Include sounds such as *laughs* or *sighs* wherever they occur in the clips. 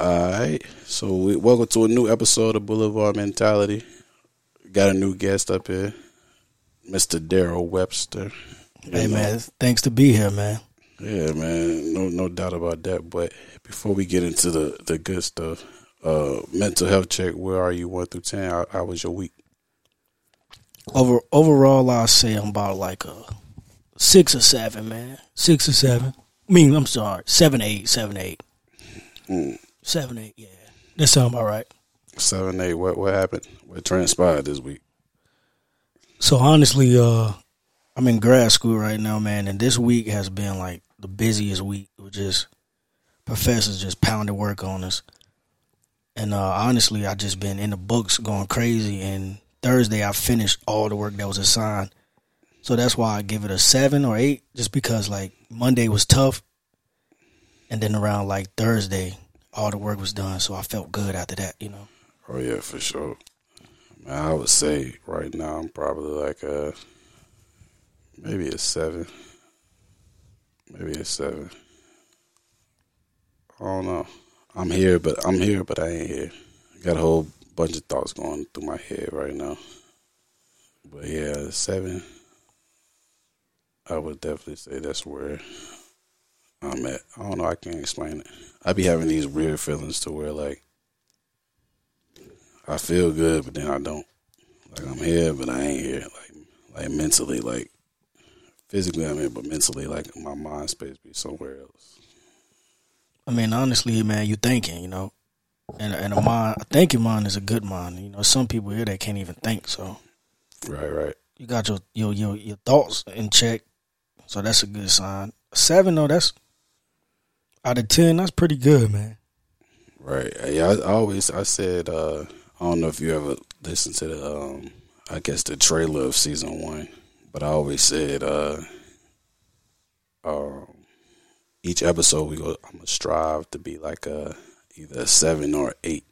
All right. So, we, welcome to a new episode of Boulevard Mentality. Got a new guest up here, Mr. Daryl Webster. You Hey know, man, thanks to be here, man. Yeah, man. No, no doubt about that. But before we get into the the good stuff, uh, mental health check. Where are you? One through ten. How, how was your week? Over overall, I'll say I'm about like a six or seven, man. Six or seven. I mean, I'm sorry, seven, eight, seven, eight, Mm, seven, eight. Yeah, that sound about right. seven, eight. What what happened? What transpired this week? So honestly, uh, I'm in grad school right now, man, and this week has been like the busiest week. With just professors just pounding work on us, and uh, honestly, I just been in the books going crazy. And Thursday, I finished all the work that was assigned, so that's why I give it a seven or eight, just because like Monday was tough, and then around like Thursday, all the work was done, so I felt good after that, you know. Oh yeah, for sure. Man, I would say right now I'm probably like a maybe a seven, maybe a seven. I don't know. I'm here, but I'm here, but I ain't here. Got a whole bunch of thoughts going through my head right now. But yeah, seven. I would definitely say that's where I'm at. I don't know. I can't explain it. I be having these weird feelings to where like I feel good, but then I don't. Like I'm here, but I ain't here. Like, like mentally, like physically I'm here, but mentally, like my mind space be somewhere else. I mean, honestly, man, you thinking, you know, and and a mind, a thinking mind is a good mind. You know, some people here they can't even think, so Right, right. you got your your your, your thoughts in check, so that's a good sign. Seven though, that's out of ten, that's pretty good, man. Right. Yeah, I, I always I said uh I don't know if you ever listened to the um I guess the trailer of season one, but I always said uh um each episode we go I'm gonna strive to be like a either a seven or eight,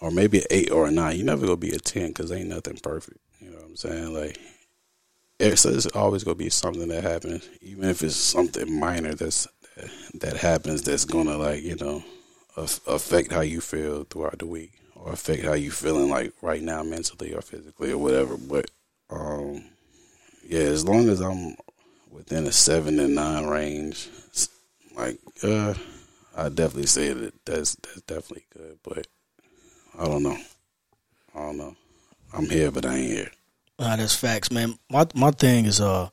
or maybe an eight or a nine. You never gonna be a ten because ain't nothing perfect. You know what I'm saying? Like it's, it's always gonna be something that happens, even if it's something minor that's that happens that's gonna like you know affect how you feel throughout the week or affect how you feeling like right now mentally or physically or whatever. But um yeah as long as i'm within a seven to nine range like uh i definitely say that that's that's definitely good. But i don't know. I don't know. I'm here but i ain't here. Nah, that's facts, man. My my thing is uh,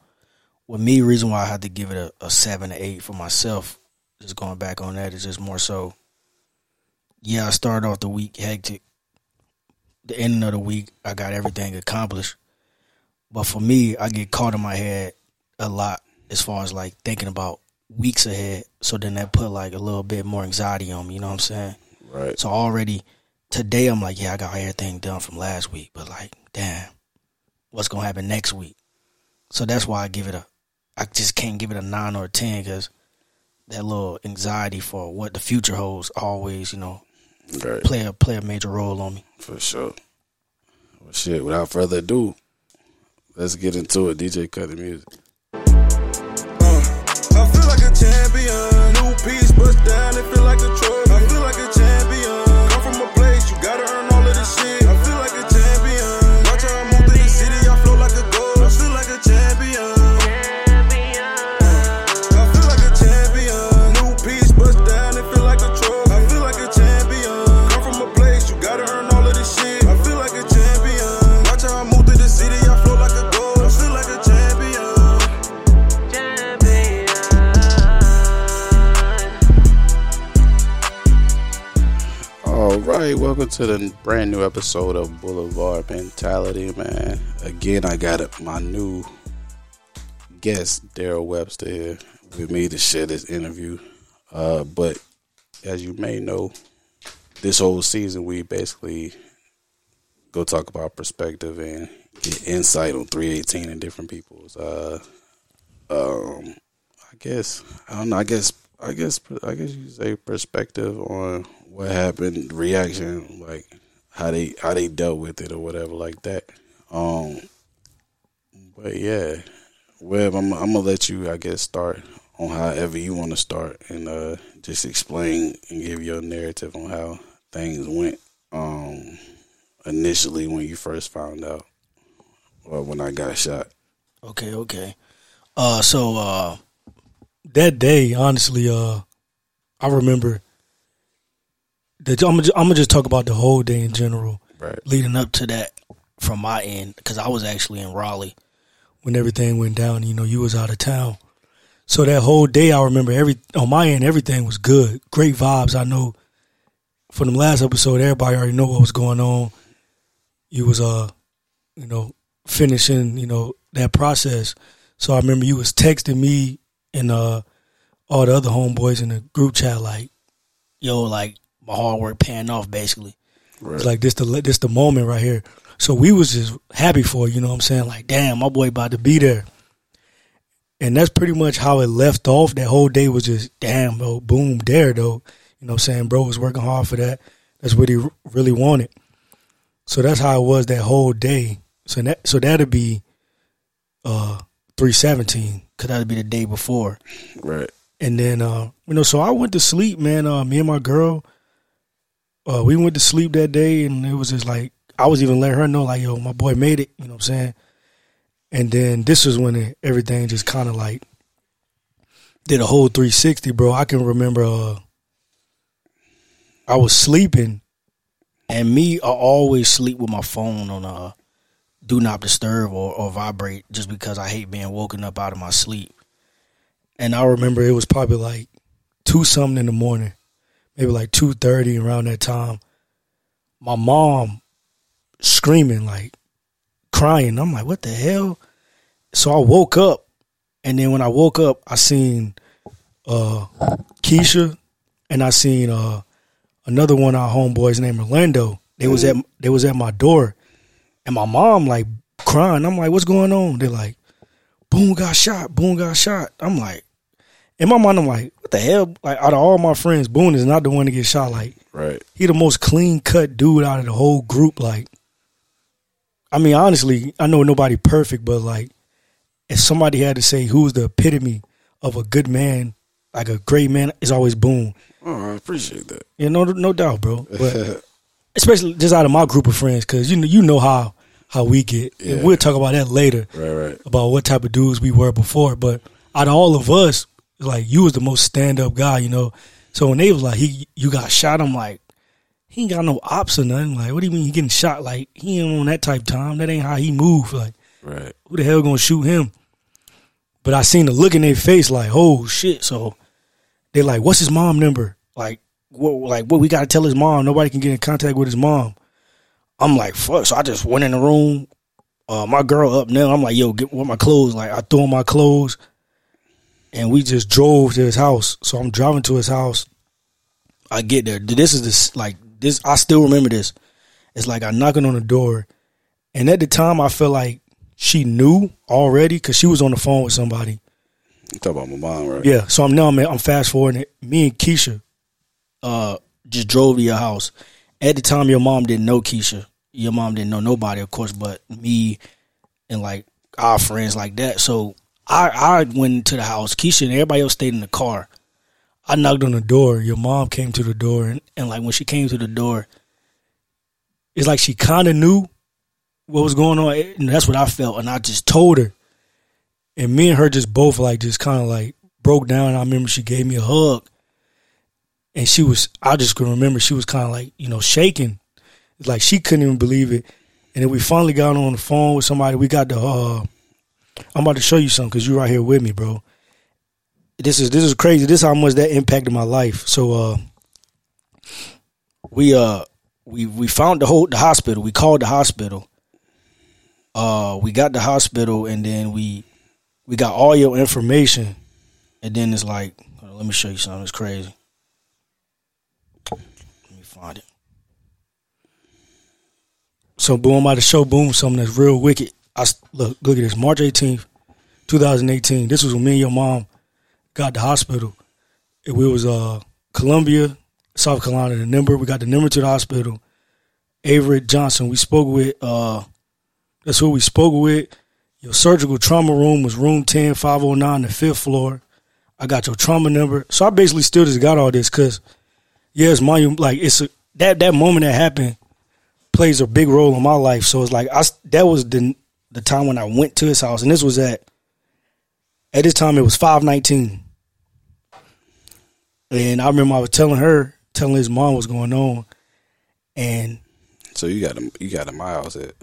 with me, reason why I had to give it a, a seven or eight for myself, just going back on that is just more so. Yeah, I started off the week hectic. The end of the week, I got everything accomplished. But for me, I get caught in my head a lot as far as like thinking about weeks ahead. So then that put like a little bit more anxiety on me. You know what I'm saying? right So already today, I'm like, yeah, I got everything done from last week, but like, damn, what's gonna happen next week? So that's why I give it a, I just can't give it a nine or a ten because that little anxiety for what the future holds always, you know, right play a play a major role on me. for sure well shit without further ado let's get into it dj cut the music uh, I feel like a champion. New piece bust down, it feel like a trophy. All right, welcome to the brand new episode of Boulevard Mentality, man. Again, I got my new guest, Daryl Webster, here with me to share this interview. Uh, but as you may know, this whole season we basically go talk about perspective and get insight on 318 and different people's. Uh, um, I guess I don't know. I guess I guess I guess you say perspective on what happened, reaction, like how they how they dealt with it or whatever like that. Um, but yeah, Webb, I'm I'm gonna let you I guess start on however you want to start and uh, just explain and give your narrative on how things went um, initially when you first found out or when I got shot. Okay, okay. Uh, so uh, that day, honestly, uh, I remember that I'm gonna, I'm gonna just talk about the whole day in general, Right. leading up to that from my end, because I was actually in Raleigh when everything went down. You know, you was out of town, so that whole day, I remember every on my end, everything was good, great vibes. I know from the last episode, everybody already know what was going on. You was uh, you know, finishing, you know, that process. So I remember you was texting me and uh all the other homeboys in the group chat like, yo, like my hard work paying off basically. Right. It's like this the this the moment right here. So we was just happy for it, you know what I'm saying? Like, damn, my boy about to be there. And that's pretty much how it left off. That whole day was just damn, bro, boom, there though. You know what I'm saying? Bro was working hard for that. That's what he r- really wanted. So that's how it was that whole day. So that so that'd be uh 317 cuz that'd be the day before. right. And then, uh, you know, so I went to sleep, man. Uh, me and my girl, uh, we went to sleep that day, and it was just like I was even letting her know, like, yo, my boy made it. You know what I'm saying? And then this was when it, everything just kind of like did a whole 360, bro. I can remember uh, I was sleeping, and me, I always sleep with my phone on uh, do not disturb or, or vibrate, just because I hate being woken up out of my sleep. And I remember it was probably like two something in the morning, maybe like two thirty around that time. My mom screaming like crying. I'm like, what the hell? So I woke up, and then when I woke up, I seen uh, Keisha, and I seen uh, another one of our homeboys named Orlando. They was at they was at my door, and my mom like crying. I'm like, what's going on? They're like, Boone got shot. Boone got shot. I'm like, in my mind, I'm like, what the hell? Like, out of all my friends, Boone is not the one to get shot. Like, Right. he the most clean cut dude out of the whole group. Like, I mean, honestly, I know nobody perfect, but like, if somebody had to say who's the epitome of a good man, like a great man, it's always Boone. Oh, I appreciate that. Yeah, no, no doubt, bro. *laughs* But especially just out of my group of friends, because you know, you know how how we get. And we'll talk about that later right, right. about what type of dudes we were before. But out of all of us, like you was the most stand up guy, you know. So when they was like, "He, you got shot," I'm like, "He ain't got no ops or nothing." Like, what do you mean he getting shot? Like, he ain't on that type of time. That ain't how he move. Like, Right. who the hell gonna shoot him? But I seen the look in their face, like, oh shit. So they like, what's his mom number? Like, what? Like, what? We gotta tell his mom. Nobody can get in contact with his mom. I'm like, fuck. So I just went in the room. Uh, my girl up now. I'm like, yo, get what my clothes. Like, I threw on my clothes, and we just drove to his house. So I'm driving to his house. I get there. This is this like this. I still remember this. It's like I'm knocking on the door, and at the time I felt like she knew already because she was on the phone with somebody. You talk about my mom, right? Yeah. So I'm now I'm, I'm fast forwarding it. Me and Keisha, uh, just drove to your house. At the time, your mom didn't know Keisha. Your mom didn't know nobody, of course, but me and like our friends like that. So I I went to the house. Keisha and everybody else stayed in the car. I knocked on the door. Your mom came to the door, and, and like when she came to the door, it's like she kind of knew what was going on, and that's what I felt. And I just told her, and me and her just both like just kind of like broke down. I remember she gave me a hug, and she was. I just can remember she was kind of like you know shaking, like she couldn't even believe it. And then we finally got on the phone with somebody. We got the. uh I'm about to show you something because you're right here with me, bro. This is this is crazy. This is how much that impacted my life. So uh, we uh we we found the whole the hospital. We called the hospital. Uh, we got the hospital, and then we we got all your information, and then it's like, let me show you something. It's crazy. Let me find it. So boom, I'm about to show Boone something that's real wicked. I look look at this. March 18th, 2018. This was when me and your mom got the hospital. It we was uh Columbia, South Carolina, the number. We got the number to the hospital. Avery Johnson. We spoke with uh that's who we spoke with. Your surgical trauma room was room 10, 509, the fifth floor. I got your trauma number. So I basically still just got all this because, yeah, it's my like it's a, that that moment that happened plays a big role in my life. So it's like I that was the the time when I went to his house, and this was at at this time it was five nineteen, and I remember I was telling her, telling his mom what's going on, and So you got him. You got him. My house at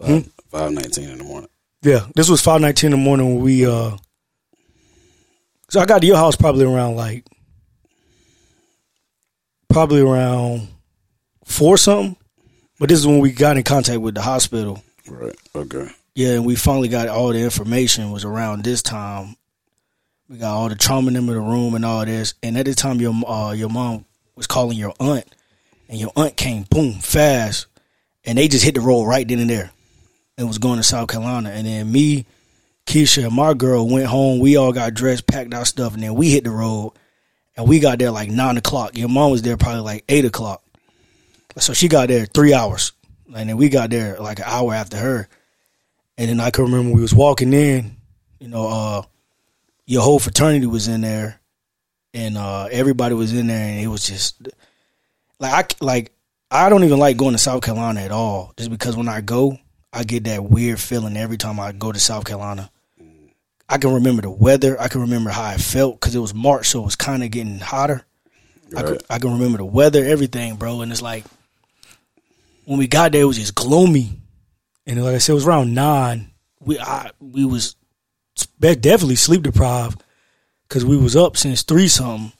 five Hmm? nineteen in the morning. Yeah, this was five nineteen in the morning when we uh so I got to your house probably around like probably around four something. But this is when we got in contact with the hospital. Right. Okay. Yeah, and we finally got all the information was around this time. We got all the trauma in the room and all this. And at the time your uh your mom was calling your aunt and your aunt came boom fast and they just hit the road right then and there and was going to South Carolina. And then me, Keisha, and my girl went home. We all got dressed, packed our stuff, and then we hit the road. And we got there like nine o'clock. Your mom was there probably like eight o'clock. So she got there three hours. And then we got there like an hour after her. And then I can remember we was walking in, you know, uh, your whole fraternity was in there and uh, everybody was in there and it was just like I like I don't even like going to South Carolina at all just because when I go I get that weird feeling every time I go to South Carolina. I can remember the weather. I can remember how I felt because it was March, so it was kind of getting hotter. I, can, I can remember the weather, everything, bro. And it's like when we got there, it was just gloomy. And like I said, it was around nine. We I we was definitely sleep deprived because we was up since three something.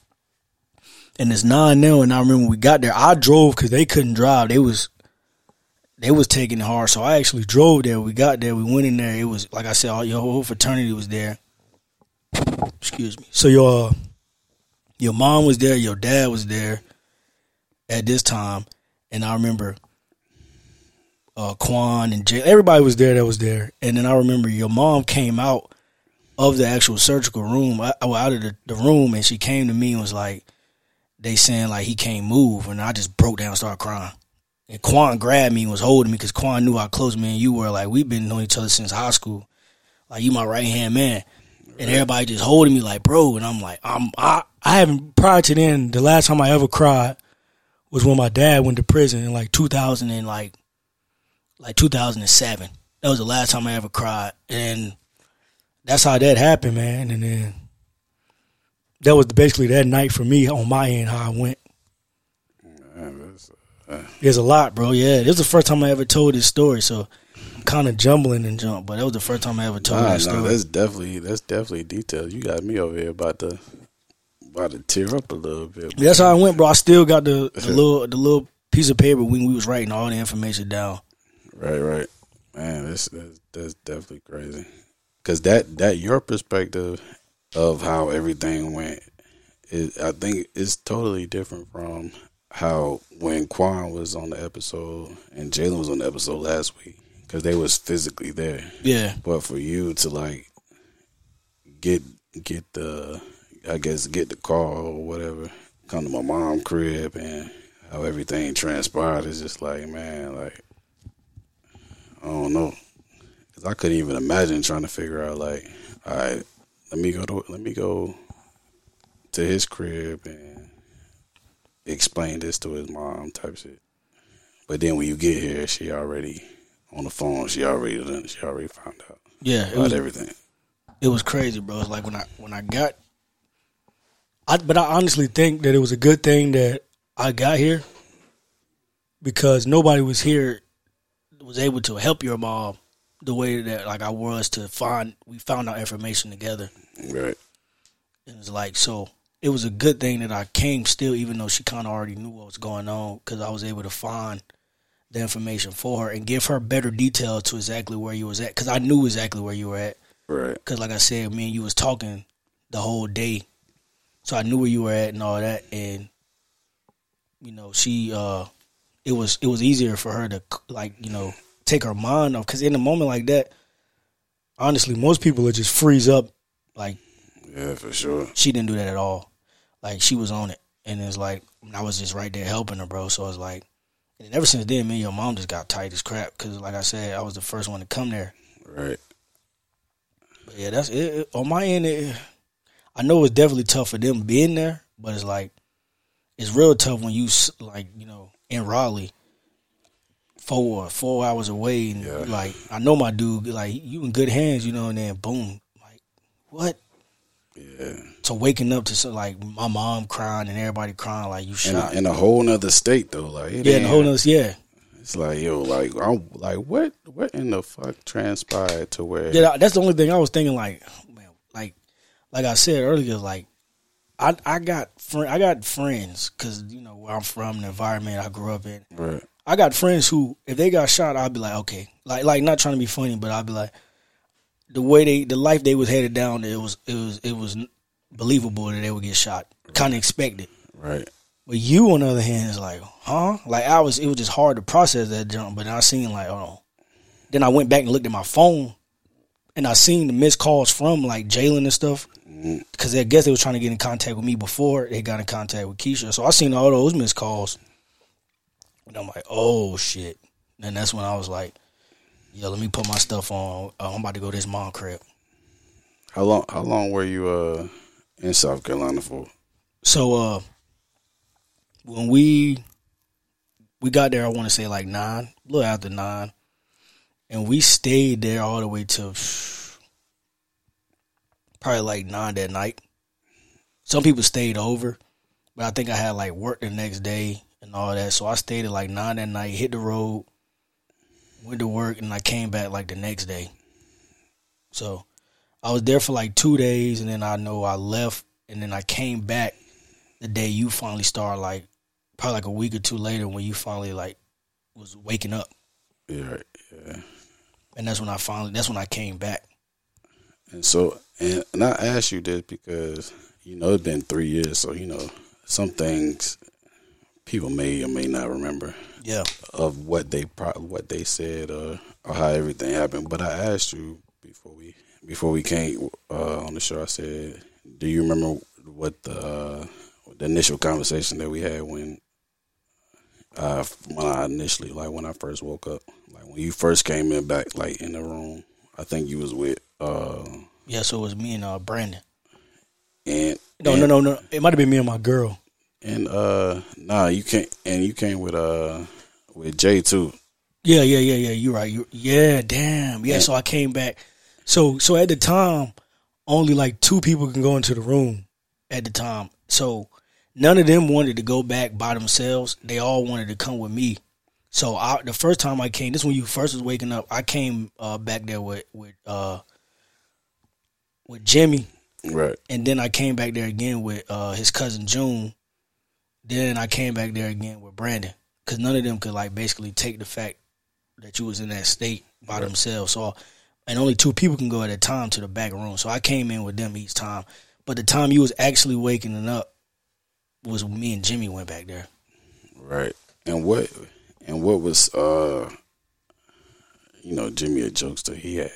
And it's nine now, and I remember we got there. I drove because they couldn't drive. They was they was taking it hard, so I actually drove there. We got there, we went in there. It was like I said, all your whole fraternity was there. Excuse me. So your your mom was there, your dad was there at this time, and I remember uh, Quan and Jay, everybody was there that was there. And then I remember your mom came out of the actual surgical room, out of the, the room, and she came to me and was like, they saying like he can't move, and I just broke down, and started crying. And Quan grabbed me and was holding me because Quan knew how close me and you were. Like we've been knowing each other since high school. Like you my right hand man, and everybody just holding me like bro. And I'm like I'm I I haven't prior to then. The last time I ever cried was when my dad went to prison in like 2000 and like like 2007. That was the last time I ever cried, and that's how that happened, man. And then that was basically that night for me on my end how I went. Man, that's- uh, There's a lot, bro. Yeah, this is the first time I ever told this story, so I'm kind of jumbling and jump. But that was the first time I ever told Nah, this nah, story. that's definitely that's definitely detailed. You got me over here about to about to tear up a little bit. That's how I went, bro. I still got the, the *laughs* little the little piece of paper when we was writing all the information down. Right, right. Man, that's that's, that's definitely crazy. Cause that that your perspective of how everything went, is, I think it's totally different from how when Quan was on the episode and Jalen was on the episode last week, because they was physically there. Yeah, But for you to like get get the I guess get the call or whatever, come to my mom crib and how everything transpired is just like man, like I don't know, because I couldn't even imagine trying to figure out like, all right, let me go to let me go to his crib and explain this to his mom type shit. But then when you get here, she already on the phone. She already done. She already found out yeah. It about was everything. it was crazy, bro. It's like when I when I got, I but I honestly think that it was a good thing that I got here because nobody was here was able to help your mom the way that like I was to find we found our information together. Right. And it's like so it was a good thing that I came still, even though she kind of already knew what was going on, because I was able to find the information for her and give her better detail to exactly where you was at, because I knew exactly where you were at. Right. Because like I said, me and you was talking the whole day, so I knew where you were at and all that. And you know, she uh, it was it was easier for her to like you know take her mind off. Because in a moment like that, honestly, most people would just freeze up. Like Yeah, for sure. she didn't do that at all. Like she was on it, and it's like I was just right there helping her, bro. So it's like, and ever since then, me and your mom just got tight as crap. Because like I said, I was the first one to come there. Right. But yeah, that's it. On my end, it, I know it's definitely tough for them being there, but it's like it's real tough when you s- like you know in Raleigh, four four hours away, and Yeah. like I know my dude, like you in good hands, you know, and then boom, like what? Yeah. To waking up to so like my mom crying and everybody crying like you In shot. a, in a whole nother state though, like yeah, ain't- the whole nother, yeah, It's like yo, like I'm like what what in the fuck transpired to where yeah. That's the only thing I was thinking. Like, man, like, like I said earlier, like I I got friend, I got friends because you know where I'm from, the environment I grew up in. right, I got friends who, if they got shot, I'd be like, okay, like like not trying to be funny, but I'd be like, the way they, the life they was headed down, it was it was it was believable that they would get shot, kind of expected. right, But you, on the other hand, is like, huh? Like I was, it was just hard to process that jump. But I seen like, oh, then I went back and looked at my phone, and I seen the missed calls from like Jalen and stuff, because I guess they was trying to get in contact with me before they got in contact with Keisha. So I seen all those missed calls, and I'm like, oh shit. And that's when I was like, yo, let me put my stuff on. Uh, I'm about to go to this mom crib. How long how long were you uh in South Carolina for? So uh when we we got there, I want to say like nine, a little after nine, and we stayed there all the way to probably like nine that night. Some people stayed over, but I think I had like work the next day and all that, so I stayed at like nine that night, hit the road, went to work, and I came back like the next day. So I was there for like two days, and then I know I left, and then I came back the day you finally started, like probably like a week or two later when you finally like was waking up, Yeah, yeah. And that's when I finally that's when I came back. And so and, and I asked you this because you know it's been three years, so you know some things people may or may not remember Yeah, of what they pro- what they said or, or how everything happened. But I asked you before we before we came uh, on the show. I said, "Do you remember what the uh, the initial conversation that we had when uh, when I initially like when I first woke up, when you first came in back like in the room? I think you was with uh, yeah. So it was me and uh Brandon. and No, and, no, no, no. It might have been me and my girl. and uh nah you can't and you came with uh with Jay too. Yeah, yeah, yeah, yeah. You're right. You yeah, damn. Yeah, Yeah. so I came back. So so at the time, only like two people can go into the room at the time. So none of them wanted to go back by themselves. They all wanted to come with me. So I, the first time I came, this is when you first was waking up. I came uh, back there with with uh, with Jimmy, Right. and then I came back there again with uh, his cousin June. Then I came back there again with Brandon because none of them could like basically take the fact that you was in that state by themselves. So, and only two people can go at a time to the back room. So I came in with them each time. But the time you was actually waking up was when me and Jimmy went back there. Right. And what and what was uh you know, Jimmy a jokester. He had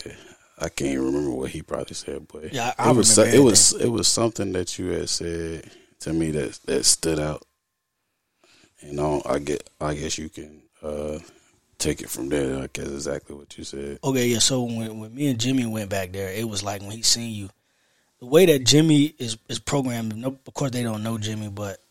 I can't even remember what he probably said, but Yeah, I- I it was it was it was something that you had said to me that that stood out. You know, I get I guess you can uh take it from there. I guess exactly what you said. Okay, yeah. So when when me and Jimmy went back there, it was like when he seen you, the way that Jimmy is is programmed. Of course they don't know Jimmy, but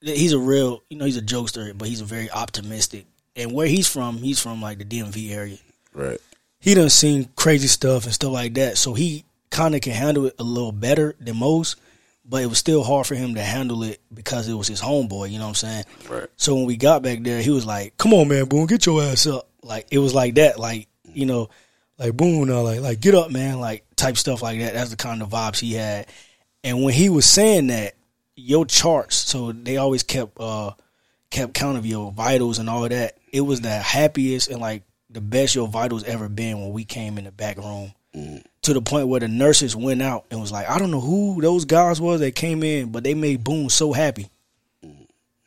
he's a real, you know, he's a jokester, but he's a very optimistic. And where he's from, he's from like the DMV area. Right. He done seen crazy stuff and stuff like that, so he kind of can handle it a little better than most. But it was still hard for him to handle it because it was his homeboy. You know what I'm saying? Right. So when we got back there, he was like, "Come on, man, Boone, get your ass up!" Like it was like that, like you know, like Boone, uh, like like get up, man, like type stuff like that. That's the kind of vibes he had. And when he was saying that, your charts, so they always kept uh kept count of your vitals and all that. It was the happiest and like the best your vitals ever been when we came in the back room. To the point where the nurses went out and was like, I don't know who those guys was that came in, but they made Boone so happy.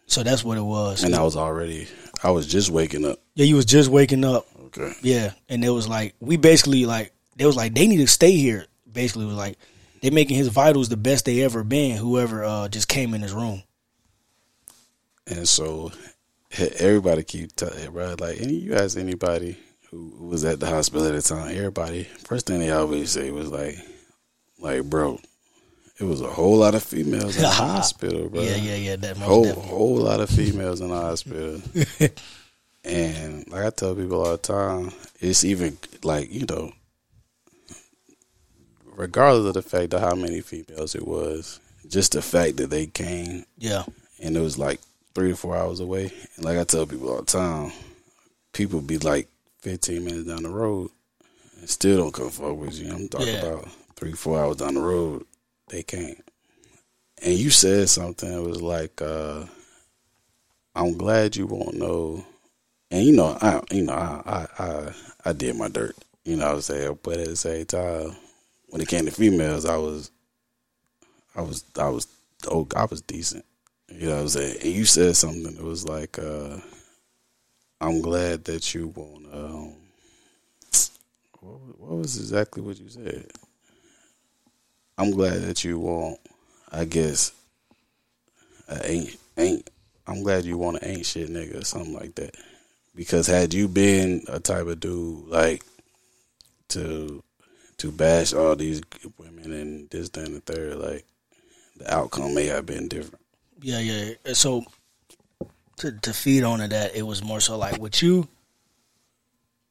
So that's what it was. And I was already I was just waking up. Yeah, you was just waking up. Okay. Yeah, and it was like we basically like they was like they need to stay here. Basically, it was like they making his vitals the best they ever been. Whoever uh, just came in his room. And so everybody keep telling bro, like any you ask anybody who, was at the hospital at the time, everybody first thing they always say was like like bro, it was a whole lot of females in the *laughs* hospital, bro. Yeah, yeah, yeah. That whole definitely. whole lot of females in the *laughs* hospital. and like I tell people all the time, it's even like you know, regardless of the fact of how many females it was, just the fact that they came Yeah, and it was like three to four hours away. And like I tell people all the time, people be like fifteen minutes down the road and still don't come fuck with you. I'm talking Yeah. about three, four hours down the road, they came. And you said something. It was like, uh, "I'm glad you won't know." And you know, I, you know, I, I, I, I did my dirt. You know, what I'm saying, but at the same time, when it came to females, I was, I was, I was, oh, I was decent. You know what I'm saying? And you said something that was like, uh, I'm glad that you won't. Um, what, what was exactly what you said? I'm glad that you won't. I guess. Uh, ain't ain't. I'm glad you want an ain't shit nigga or something like that. Because had you been a type of dude like to to bash all these women and this, that, and the third, like the outcome may have been different. yeah, yeah. So to to feed on to that, it was more so like with you.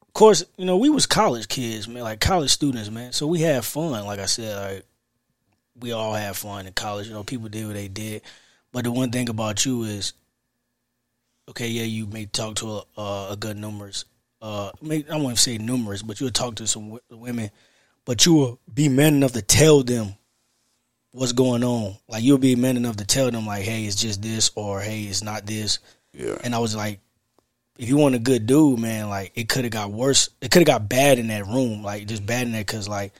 Of course, you know we was college kids, man, like college students, man. So we had fun. Like I said, like we all had fun in college. You know, people did what they did. But the one thing about you is, okay, yeah, you may talk to a, a good numbers. Uh, may, I won't say numerous, but you'll talk to some w- women, but you will be man enough to tell them what's going on. Like you'll be man enough to tell them, like, hey, it's just this, or hey, it's not this. Yeah. And I was like, if you want a good dude, man, like it could have got worse. It could have got bad in that room, like just bad in there, because like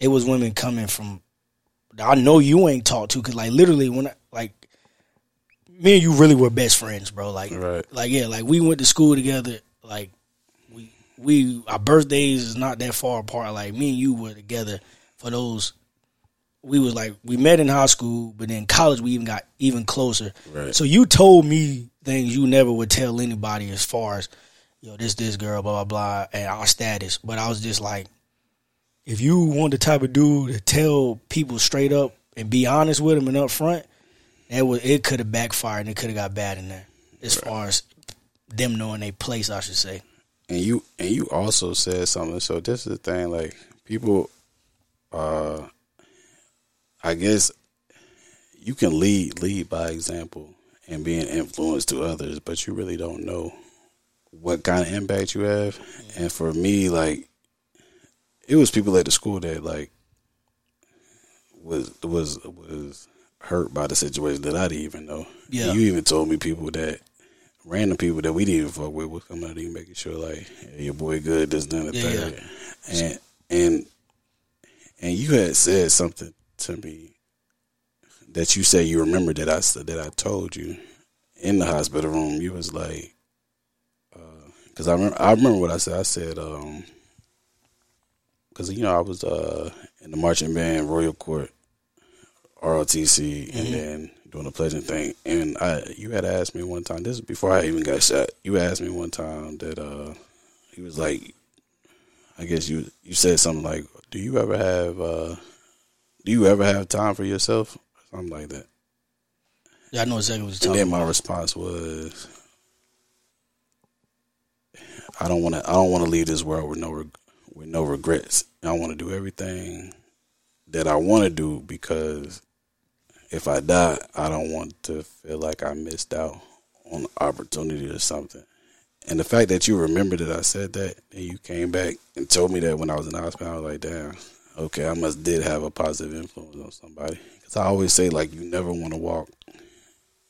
it was women coming from. I know you ain't talked to, because like literally when I, like me and you really were best friends, bro. Like, Right. like yeah, like we went to school together. Like we our birthdays is not that far apart. Like me and you were together for those. We was like we met in high school, but then college we even got even closer. Right. So you told me things you never would tell anybody as far as yo this this girl blah blah blah and our status. But I was just like, if you want the type of dude to tell people straight up and be honest with them and up front, that was it could have backfired and it could have got bad in there as far as them knowing their place. I should say. And you and you also said something. So this is the thing, like people, uh, I guess you can lead lead by example and be an influence to others, but you really don't know what kind of impact you have. And for me, like it was people at the school that like was was was hurt by the situation that I didn't even know. Yeah. you even told me people that random people that we didn't fuck with was coming out and making sure like hey, your boy good, this, that, and the Yeah, third. And and and you had said something to me that you say you remember that I said that I told you in the hospital room. You was like, because I remember I remember what I said. I said, um, because you know I was uh in the marching band, Royal Court, ROTC, and then doing a pleasant thing. And I, you had asked me one time. This is before I even got shot. You asked me one time that uh, he was like, I guess you you said something like, "Do you ever have uh, do you ever have time for yourself?" Something like that. Yeah, I know exactly what you're And talking then about. my response was, "I don't want to. I don't want to leave this world with no reg- with no regrets. I want to do everything that I want to do because if I die, I don't want to feel like I missed out on opportunity or something." And the fact that you remember that I said that and you came back and told me that when I was in the hospital, I was like, "Damn, okay, I must did have a positive influence on somebody." Because I always say like, you never want to walk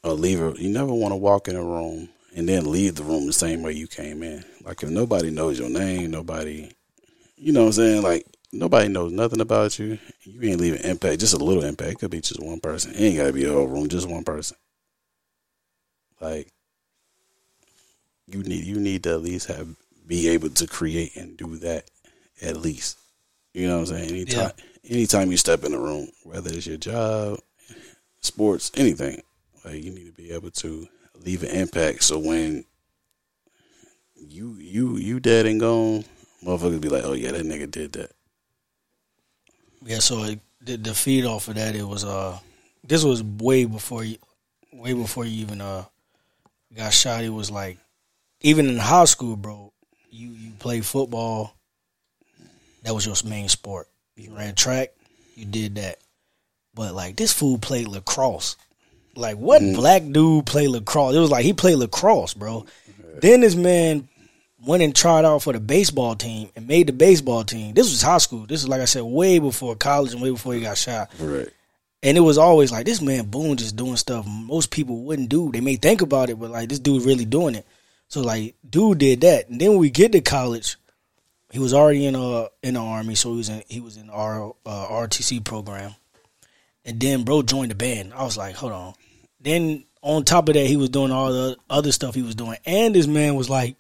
or leave it. You never want to walk in a room and then leave the room the same way you came in. Like if nobody knows your name, nobody, you know what I'm saying? Like nobody knows nothing about you. You ain't leaving impact, just a little impact. It could be just one person. It ain't got to be a whole room, just one person. Like you need, you need to at least have be able to create and do that at least. You know what I'm saying? Anytime, anytime you step in a room, whether it's your job, sports, anything, like you need to be able to leave an impact. So when you you you dead and gone, motherfuckers be like, oh yeah, that nigga did that. Yeah, so it the, the feed off of that, it was uh, this was way before you, way before you even uh got shot. It was like, even in high school, bro, you you play football. That was your main sport. You ran track, you did that. But like this fool played lacrosse. Like what black dude play lacrosse? It was like he played lacrosse, bro. Then this man went and tried out for the baseball team and made the baseball team. This was high school. This is like I said, way before college and way before he got shot. Right. And it was always like this man Boone just doing stuff most people wouldn't do. They may think about it, but like this dude really doing it. So like dude did that. And then when we get to college, he was already in uh in the army, so he was in he was in our uh, RTC program. And then bro joined the band. I was like, hold on. Then on top of that, he was doing all the other stuff he was doing. And this man was like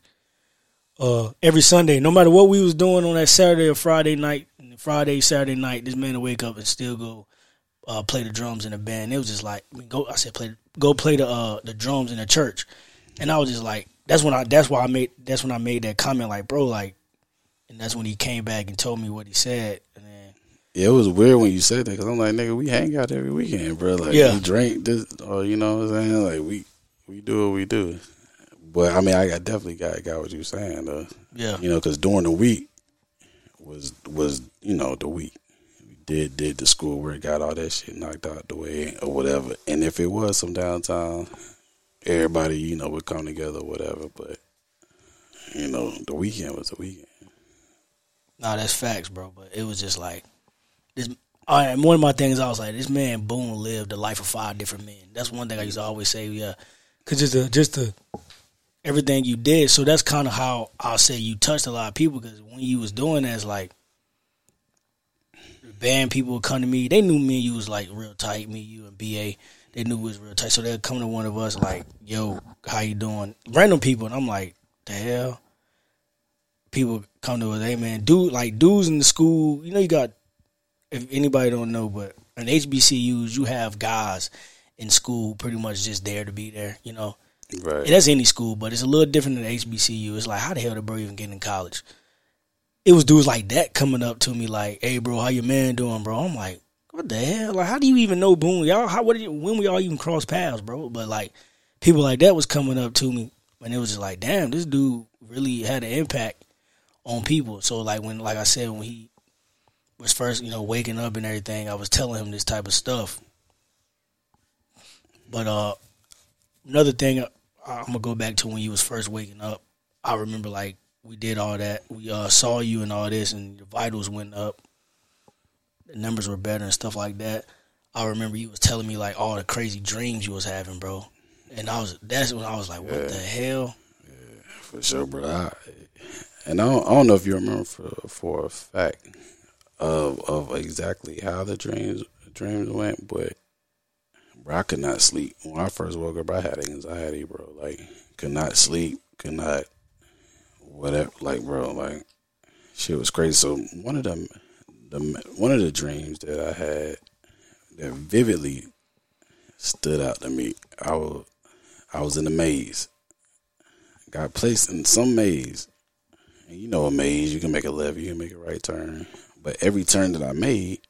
uh every Sunday, no matter what we was doing on that Saturday or Friday night, Friday, Saturday night, this man would wake up and still go uh, play the drums in the band. It was just like I mean, go. I said play go play the uh, the drums in the church, and I was just like that's when I that's why I made that's when I made that comment like bro like, and that's when he came back and told me what he said, and then Yeah, it was weird when you said that because I'm like, nigga, we hang out every weekend, bro. Like, Yeah. we drink this, or you know what I'm saying? Like, we we do what we do. But I mean, I got definitely got got what you were saying though. yeah You know, because during the week was was you know the week we did did the school schoolwork, got all that shit knocked out the way or whatever. And if it was some downtime, everybody you know would come together, or whatever. But you know, the weekend was the weekend. nah that's facts, bro. But it was just like this. All right, and one of my things I was like, this man Boone lived the life of five different men. That's one thing I used to always say. Yeah, because just the just the everything you did. So that's kind of how I'll say you touched a lot of people because when you was doing that, it's like band people would come to me. They knew me and you was like real tight. Me, you, and BA. They knew we was real tight. So they'd come to one of us like, "Yo, how you doing?" Random people, and I'm like, "The hell." People come to us, hey man, dude, like dudes in the school. You know, you got if anybody don't know, but in HBCUs, you have guys in school pretty much just there to be there. You know, Right. that's any school, but it's a little different than HBCU. It's like, how the hell did bro even get in college? It was dudes like that coming up to me like, "Hey, bro, how your man doing, bro?" I'm like, "What the hell? Like, how do you even know Boone? Y'all, how? What? Did you, when we all even cross paths, bro?" But like, people like that was coming up to me, and it was just like, "Damn, this dude really had an impact on people." So like when, like I said, when he was first, you know, waking up and everything, I was telling him this type of stuff. But uh, another thing, I'm gonna go back to when you was first waking up. I remember like we did all that. We uh, saw you and all this, and your vitals went up. The numbers were better and stuff like that. I remember you was telling me like all the crazy dreams you was having, bro. And I was that's when I was like, what the hell? For sure, bro. I, and I don't, I don't know if you remember for for a fact of of exactly how the dreams dreams went, but bro, I could not sleep when I first woke up. I had anxiety, bro. Like could not sleep, could not whatever. Like bro, like shit was crazy. So one of them, the one of the dreams that I had that vividly stood out to me. I was I was in a maze got placed in some maze. And you know a maze, you can make a left, you can make a right turn. But every turn that I made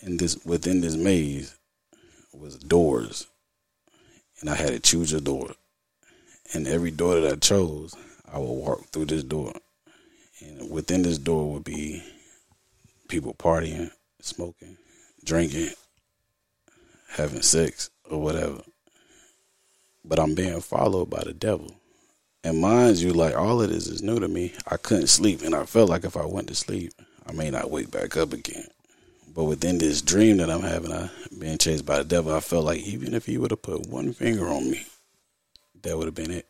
in this within this maze was doors. And I had to choose a door. And every door that I chose, I would walk through this door. And within this door would be people partying, smoking, drinking, having sex, or whatever. But I'm being followed by the devil. And mind you, like all of this is new to me. I couldn't sleep, and I felt like if I went to sleep, I may not wake back up again. But within this dream that I'm having, I being chased by the devil, I felt like even if he would have put one finger on me, that would have been it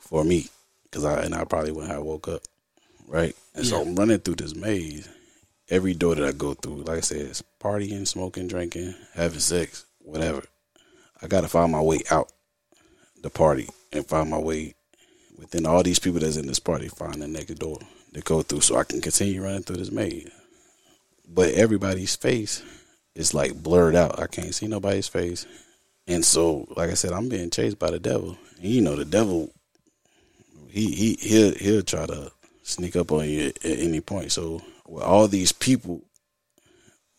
for me. Cause I and I probably wouldn't have woke up, right? And so I'm running through this maze. Every door that I go through, like I said, it's partying, smoking, drinking, having sex, whatever. I gotta find my way out the party and find my way within all these people that's in this party, find the next door to go through so I can continue running through this maze. But everybody's face is like blurred out. I can't see nobody's face. And so, like I said, I'm being chased by the devil. And you know, the devil, he he he'll he'll try to sneak up on you at, any point. So, with all these people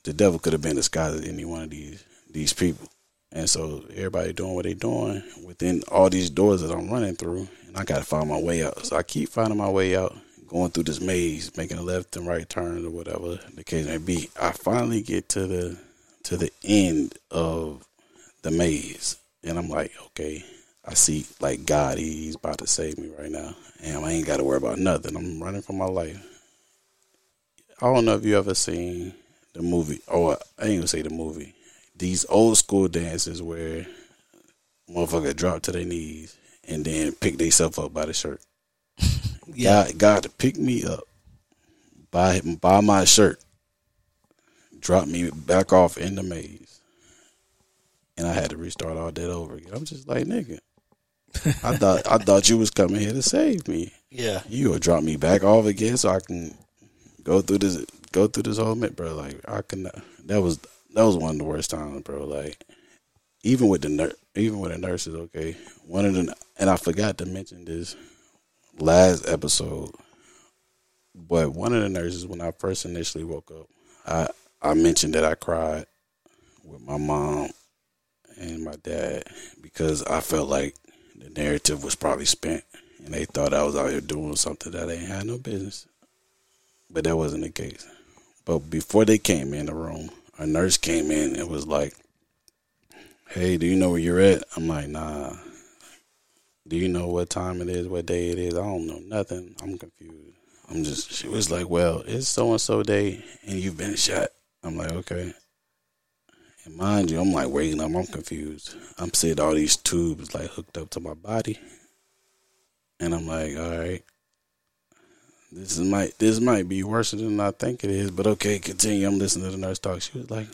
the devil could have been disguised as any one of these these people. And so everybody doing what they doing within all these doors that I'm running through, and I got to find my way out. So I keep finding my way out, going through this maze, making a left and right turn or whatever the case may be. I finally get to the to the end of the maze, and I'm like, okay, I see like God, he's about to save me right now, and I ain't got to worry about nothing. I'm running for my life. I don't know if you ever seen the movie. or I ain't gonna say the movie. These old school dances where motherfucker drop to their knees and then pick themselves up by the shirt. Yeah. God, God to pick me up by buy my shirt, drop me back off in the maze, and I had to restart all that over again. I'm just like nigga. I thought I thought you was coming here to save me. Yeah. You gonna drop me back off again so I can go through this go through this whole minute, bro. Like I can that was that was one of the worst times, bro. Like even with the nurse, even with the nurses, okay. One of the and I forgot to mention this last episode, but one of the nurses when I first initially woke up, I I mentioned that I cried with my mom and my dad because I felt like the narrative was probably spent and they thought I was out here doing something that I ain't had no business. But that wasn't the case. But before they came in the room, a nurse came in and was like, Hey, do you know where you're at? I'm like, nah. Do you know what time it is, what day it is? I don't know nothing. I'm confused. I'm just she was like, Well, it's so and so day and you've been shot. I'm like, Okay. And mind you, I'm like waking up, I'm confused. I'm seeing all these tubes like hooked up to my body. And I'm like, all right. This is might this might be worse than I think it is, but okay, continue. I'm listening to the nurse talk. She was like,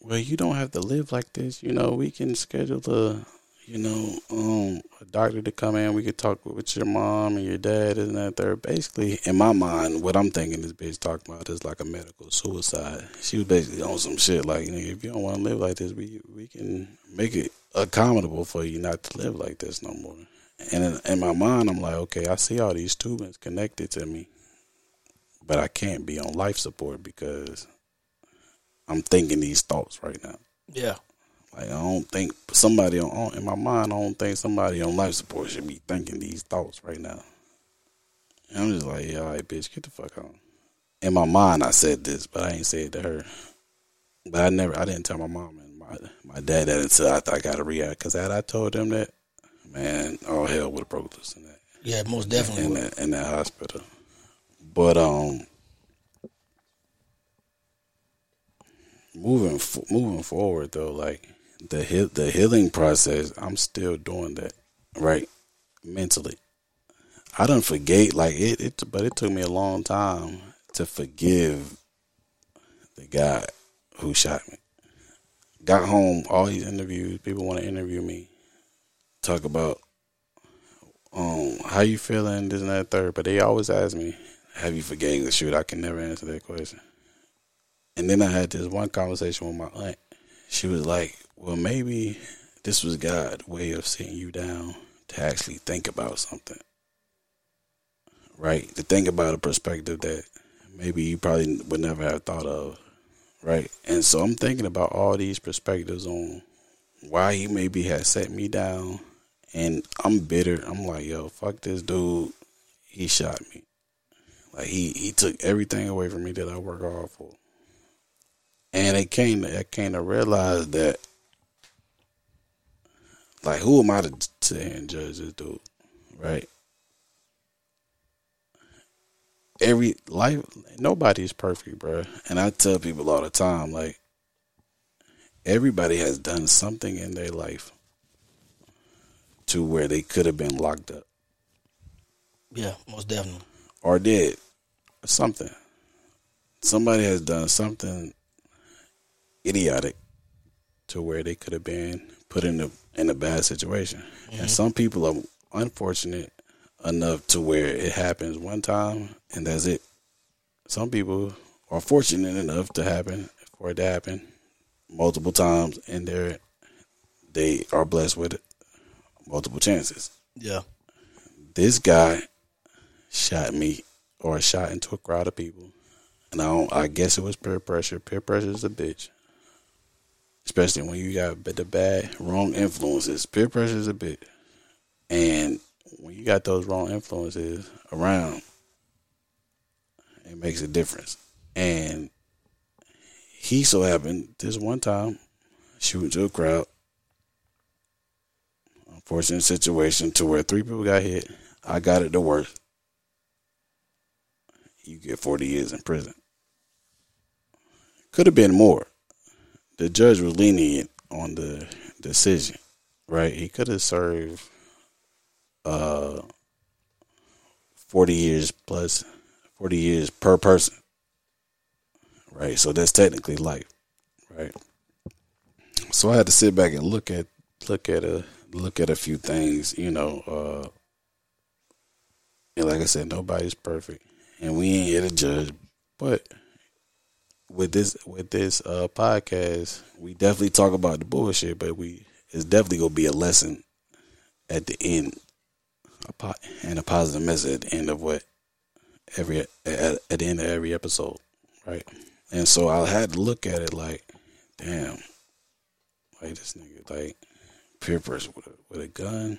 Well, you don't have to live like this, you know, we can schedule a you know, um, a doctor to come in, we could talk with your mom and your dad and that third. Basically, in my mind, what I'm thinking this bitch talking about is like a medical suicide. She was basically on some shit like, nigga, if you don't want to live like this, we we can make it accommodable for you not to live like this no more. And in, in my mind, I'm like, okay, I see all these tubings connected to me, but I can't be on life support because I'm thinking these thoughts right now. Yeah. Like I don't think somebody on, in my mind. I don't think somebody on life support should be thinking these thoughts right now. And I'm just like, yeah, all right, bitch, get the fuck on. In my mind, I said this, but I ain't say it to her. But I never, I didn't tell my mom and my my dad that until I, I got to react. Because had I told them that, man, all hell would have broke loose in that Yeah, most definitely. in that in that hospital. But um, moving moving forward though, like the the healing process, I'm still doing that right mentally. I don't forget like it, it, but it took me a long time to forgive the guy who shot me. Got home, all these interviews, people want to interview me, talk about um, how you feeling, this and that, third. But they always ask me, have you forgave the shoot?" I can never answer that question. And then I had this one conversation with my aunt. She was like, well, maybe this was God's way of sitting you down to actually think about something. Right? To think about a perspective that maybe you probably would never have thought of. Right? And so I'm thinking about all these perspectives on why he maybe has set me down and I'm bitter. I'm like, yo, fuck this dude. He shot me. Like he he took everything away from me that I work hard for. And it came to, I came to realize that like who am I to sit here and judge this dude? Right? Every life nobody's perfect, bro. And I tell people all the time, like everybody has done something in their life to where they could have been locked up Yeah, most definitely. or dead something. Somebody has done something idiotic to where they could have been put in a in a bad situation. And mm-hmm. some people are unfortunate enough to where it happens one time and that's it. Some people are fortunate enough to happen for it to happen multiple times and they're they are blessed with multiple chances. Yeah. This guy shot me or shot into a crowd of people And I don't, I guess it was peer pressure. Peer pressure is a bitch. Especially when you got the bad, wrong influences. Peer pressure is a bit, And when you got those wrong influences around, it makes a difference. And he so happened this one time shooting to a crowd. Unfortunate situation to where three people got hit. I got it the worst. You get 40 years in prison. Could have been more. The judge was lenient on the decision, right? He could have served uh, 40 years plus 40 years per person, right? So that's technically life, right? So I had to sit back and look at look at a look at a few things, you know. Uh, and like I said, nobody's perfect, and we ain't here to judge. But with this with this uh, podcast, we definitely talk about the bullshit, but we it's definitely gonna be a lesson at the end, a po- and a positive message at the end of what every at, at the end of every episode, right? And so I had to look at it like, damn, like this nigga, like peer with a, with a gun,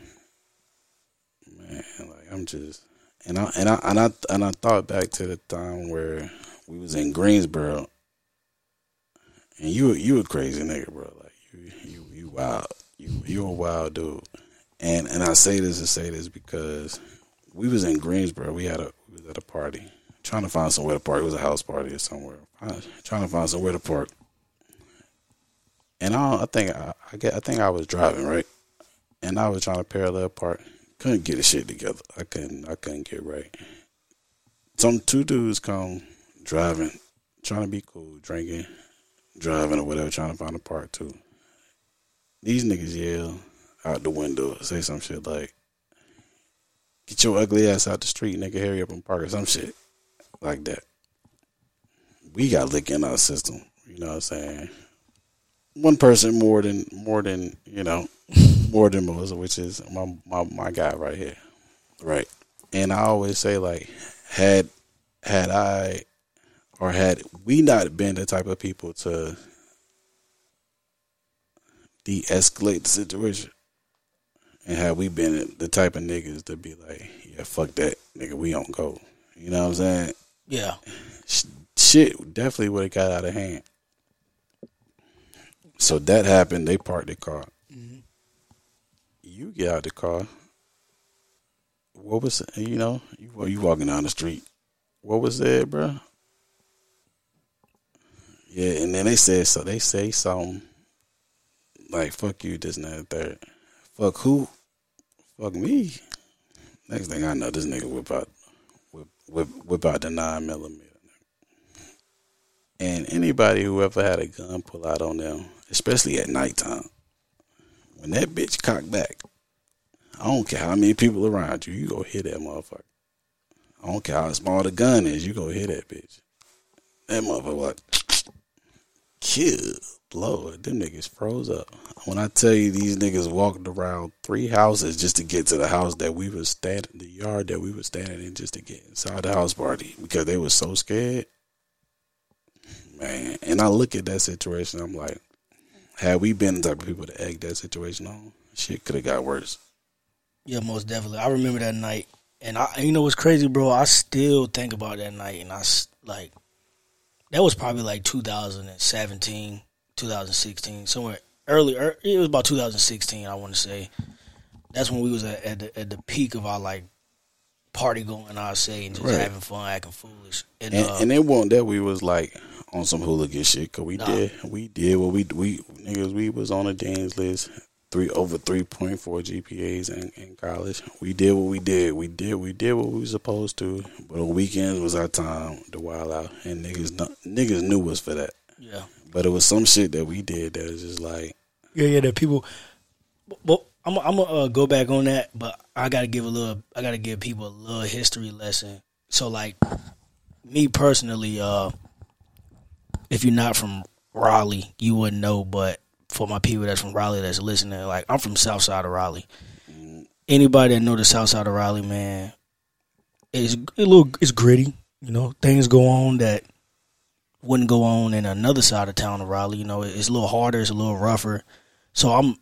man. Like I'm just, and I and I and I and I thought back to the time where we was in Greensboro, and you you a crazy nigga, bro. Like you you you wild, you you a wild dude. And and I say this and say this because we was in Greensboro. We had a we was at a party, trying to find somewhere to park. It was a house party or somewhere. Trying to find somewhere to park. And I, I think I, I get I think I was driving right, and I was trying to parallel park. Couldn't get the shit together. I couldn't I couldn't get right. Some two dudes come driving, trying to be cool, drinking, driving or whatever, trying to find a park too. These niggas yell out the window, say some shit like, "Get your ugly ass out the street, nigga! Hurry up and park," or some shit like that. We got lick in our system. You know what I'm saying? One person more than more than you know *laughs* more than most, which is my my my guy right here, right? And I always say like, had had I or had we not been the type of people to de-escalate the situation, and had we been the type of niggas to be like, yeah, fuck that, nigga, we don't go. You know what I'm saying? Yeah. Shit definitely would have got out of hand. So that happened. They parked the car. Mm-hmm. You get out the car. What was you know? You you walking down the street. What was that, bro? Yeah, and then they said so. They say something like "fuck you," this and that, third. Fuck who? Fuck me. Next thing I know, this nigga whip out, whip, whip, whip out the nine millimeter. And anybody who ever had a gun pull out on them, especially at nighttime, when that bitch cock back, I don't care how many people around you, you go hit that motherfucker. I don't care how small the gun is, you go hit that bitch. That motherfucker? Kill. Lord, them niggas froze up. When I tell you these niggas walked around three houses just to get to the house that we was standing, the yard that we was standing in just to get inside the house party because they was so scared. Man, and I look at that situation, I'm like, had we been the type of people to egg that situation on, shit could have got worse. Yeah, most definitely. I remember that night, and I, you know what's crazy, bro? I still think about that night, and I like that was probably like 2017, 2016, somewhere early. It was about 2016, I want to say. That's when we was at, at the, at the peak of our like party going, I say, and just right. having fun, acting foolish. And and, uh, and it wasn't that we was like on some hooligan shit, cause we nah. did we did what we we niggas we was on a dean's list three over three point four GPAs in, in college. We did what we did. We did we did what we were supposed to. But on weekends was our time to wild out, and niggas niggas knew us for that. Yeah. But it was some shit that we did that was just like yeah yeah that people. Well, I'm I'm gonna uh, go back on that, but I gotta give a little. I gotta give people a little history lesson. So like me personally, uh, if you're not from Raleigh, you wouldn't know, but for my people that's from Raleigh that's listening, like I'm from South Side of Raleigh. Anybody that know the South Side of Raleigh, man, it's a little it's gritty. You know, things go on that wouldn't go on in another side of town of Raleigh. You know, it's a little harder, it's a little rougher. So I'm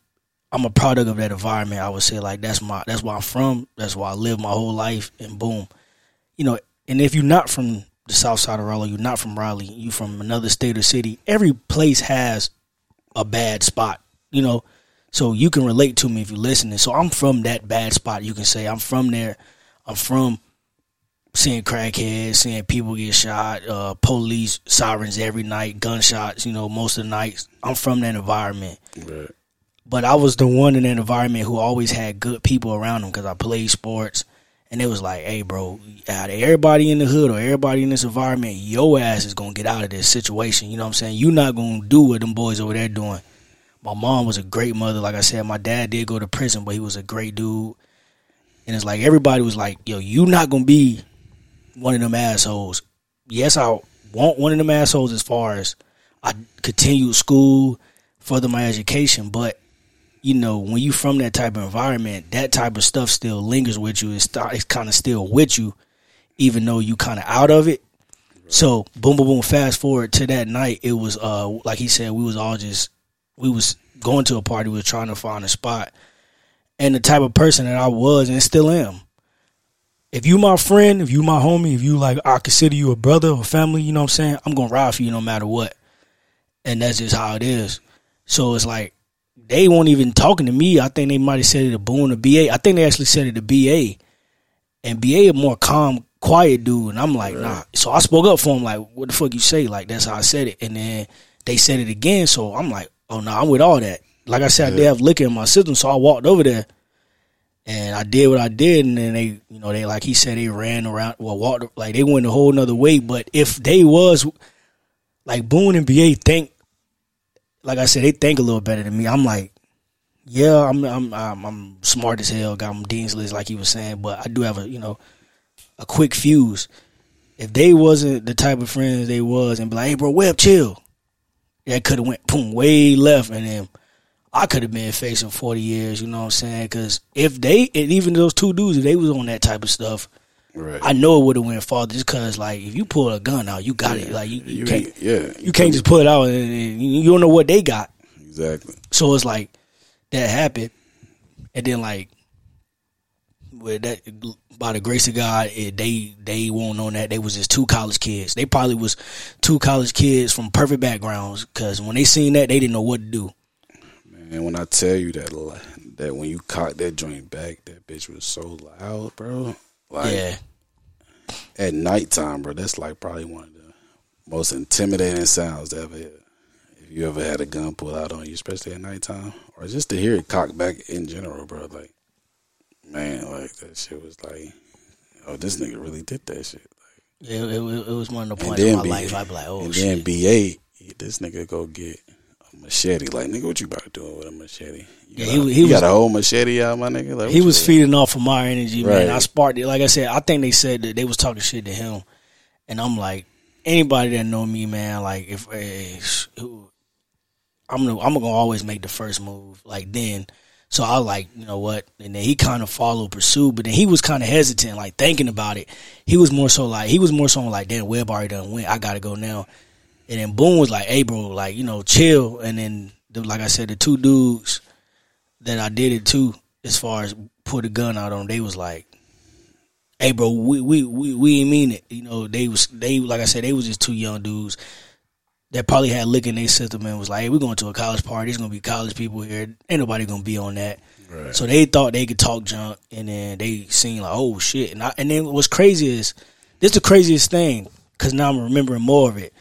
I'm a product of that environment. I would say like that's my that's where I'm from. That's where I live my whole life. And boom, you know. And if you're not from the south side of Raleigh, you're not from Raleigh, You're from another state or city. Every place has a bad spot, you know. So you can relate to me if you're listening. So I'm from that bad spot. You can say I'm from there. I'm from seeing crackheads, seeing people get shot, uh, police sirens every night, gunshots. You know, most of the nights. I'm from that environment. Right. But I was the one in that environment who always had good people around them because I played sports. And it was like, hey, bro, out of everybody in the hood or everybody in this environment, your ass is to get out of this situation. You know what I'm saying? You're not to do what them boys over there doing. My mom was a great mother. Like I said, my dad did go to prison, but he was a great dude. And it's like everybody was like, yo, you're not to be one of them assholes. Yes, I want one of them assholes as far as I continue school, further my education, but you know, when you from that type of environment, that type of stuff still lingers with you. It's, it's kind of still with you, even though you kind of out of it. So boom, boom, boom. Fast forward to that night, it was uh like he said, we was all just we was going to a party, we were trying to find a spot, and the type of person that I was and still am. If you my friend, if you my homie, if you like, I consider you a brother or family. You know what I'm saying? I'm gonna ride for you no matter what, and that's just how it is. So it's like they weren't even talking to me. I think they might have said it to Boone or BA. I think they actually said it to BA. And BA a more calm, quiet dude. And I'm like, nah. So I spoke up for him, like, what the fuck you say? Like, that's how I said it. And then they said it again. So I'm like, oh no, nah, I'm with all that. Like I said, I did have liquor in my system, so I walked over there and I did what I did. And then they, you know, they like he said they ran around, well, walked like they went a whole nother way. But if they was like Boone and BA think like I said, they think a little better than me. I'm like, yeah, I'm I'm I'm, I'm smart as hell. Got my dean's list, like he was saying, but I do have a you know a quick fuse. If they wasn't the type of friends they was, and be like, hey, bro, Webb, chill. That could have went boom way left, and then I could have been facing forty years. You know what I'm saying? Because if they and even those two dudes, if they was on that type of stuff, Right. I know it would have went farther. Just because, like, if you pull a gun out, you got it. Like, you, you, You can't, yeah, you can't just pull it out, and, and you don't know what they got. exactly. So it's like that happened, and then like with that by the grace of God, it, they they won't know that they was just two college kids. They probably was two college kids from perfect backgrounds because when they seen that, they didn't know what to do. And when I tell you that, that when you cocked that joint back, that bitch was so loud, bro. Like yeah, at nighttime, bro. That's like probably one of the most intimidating sounds to ever hear. If you ever had a gun pull out on you, especially at nighttime, or just to hear it cock back in general, bro. Like, man, like that shit was like, oh, this nigga really did that shit. it, it, it was one of the points in then my B- life. I'd be like, oh and shit. then BA, this nigga go get machete. Like, nigga, what you about to do with a machete? You Yeah, got, he he was- got a whole machete out, my nigga. Like, he was feeding off of my energy, man. Right. I sparked it. Like I said, I think they said that they was talking shit to him, and I'm like, anybody that know me, man, like if eh, who- I'm gonna, I'm gonna always make the first move. Like then, so I like, you know what? And then he kind of followed, pursued, but then he was kind of hesitant, like thinking about it. He was more so like, he was more so like, damn, Webb already done went. I gotta go now. And then Boone was like, hey, bro, like you know, chill. And then, the, like I said, the two dudes that I did it to, as far as put a gun out on, they was like, "Hey, bro, we we we, we mean it." You know, they was they like I said, they was just two young dudes that probably had liquor in their system and was like, "Hey, we're going to a college party. There's gonna be college people here. Ain't nobody gonna be on that." Right. So they thought they could talk junk, and then they seen like, "Oh shit!" And I, and then what's crazy is this the craziest thing because now I'm remembering more of it.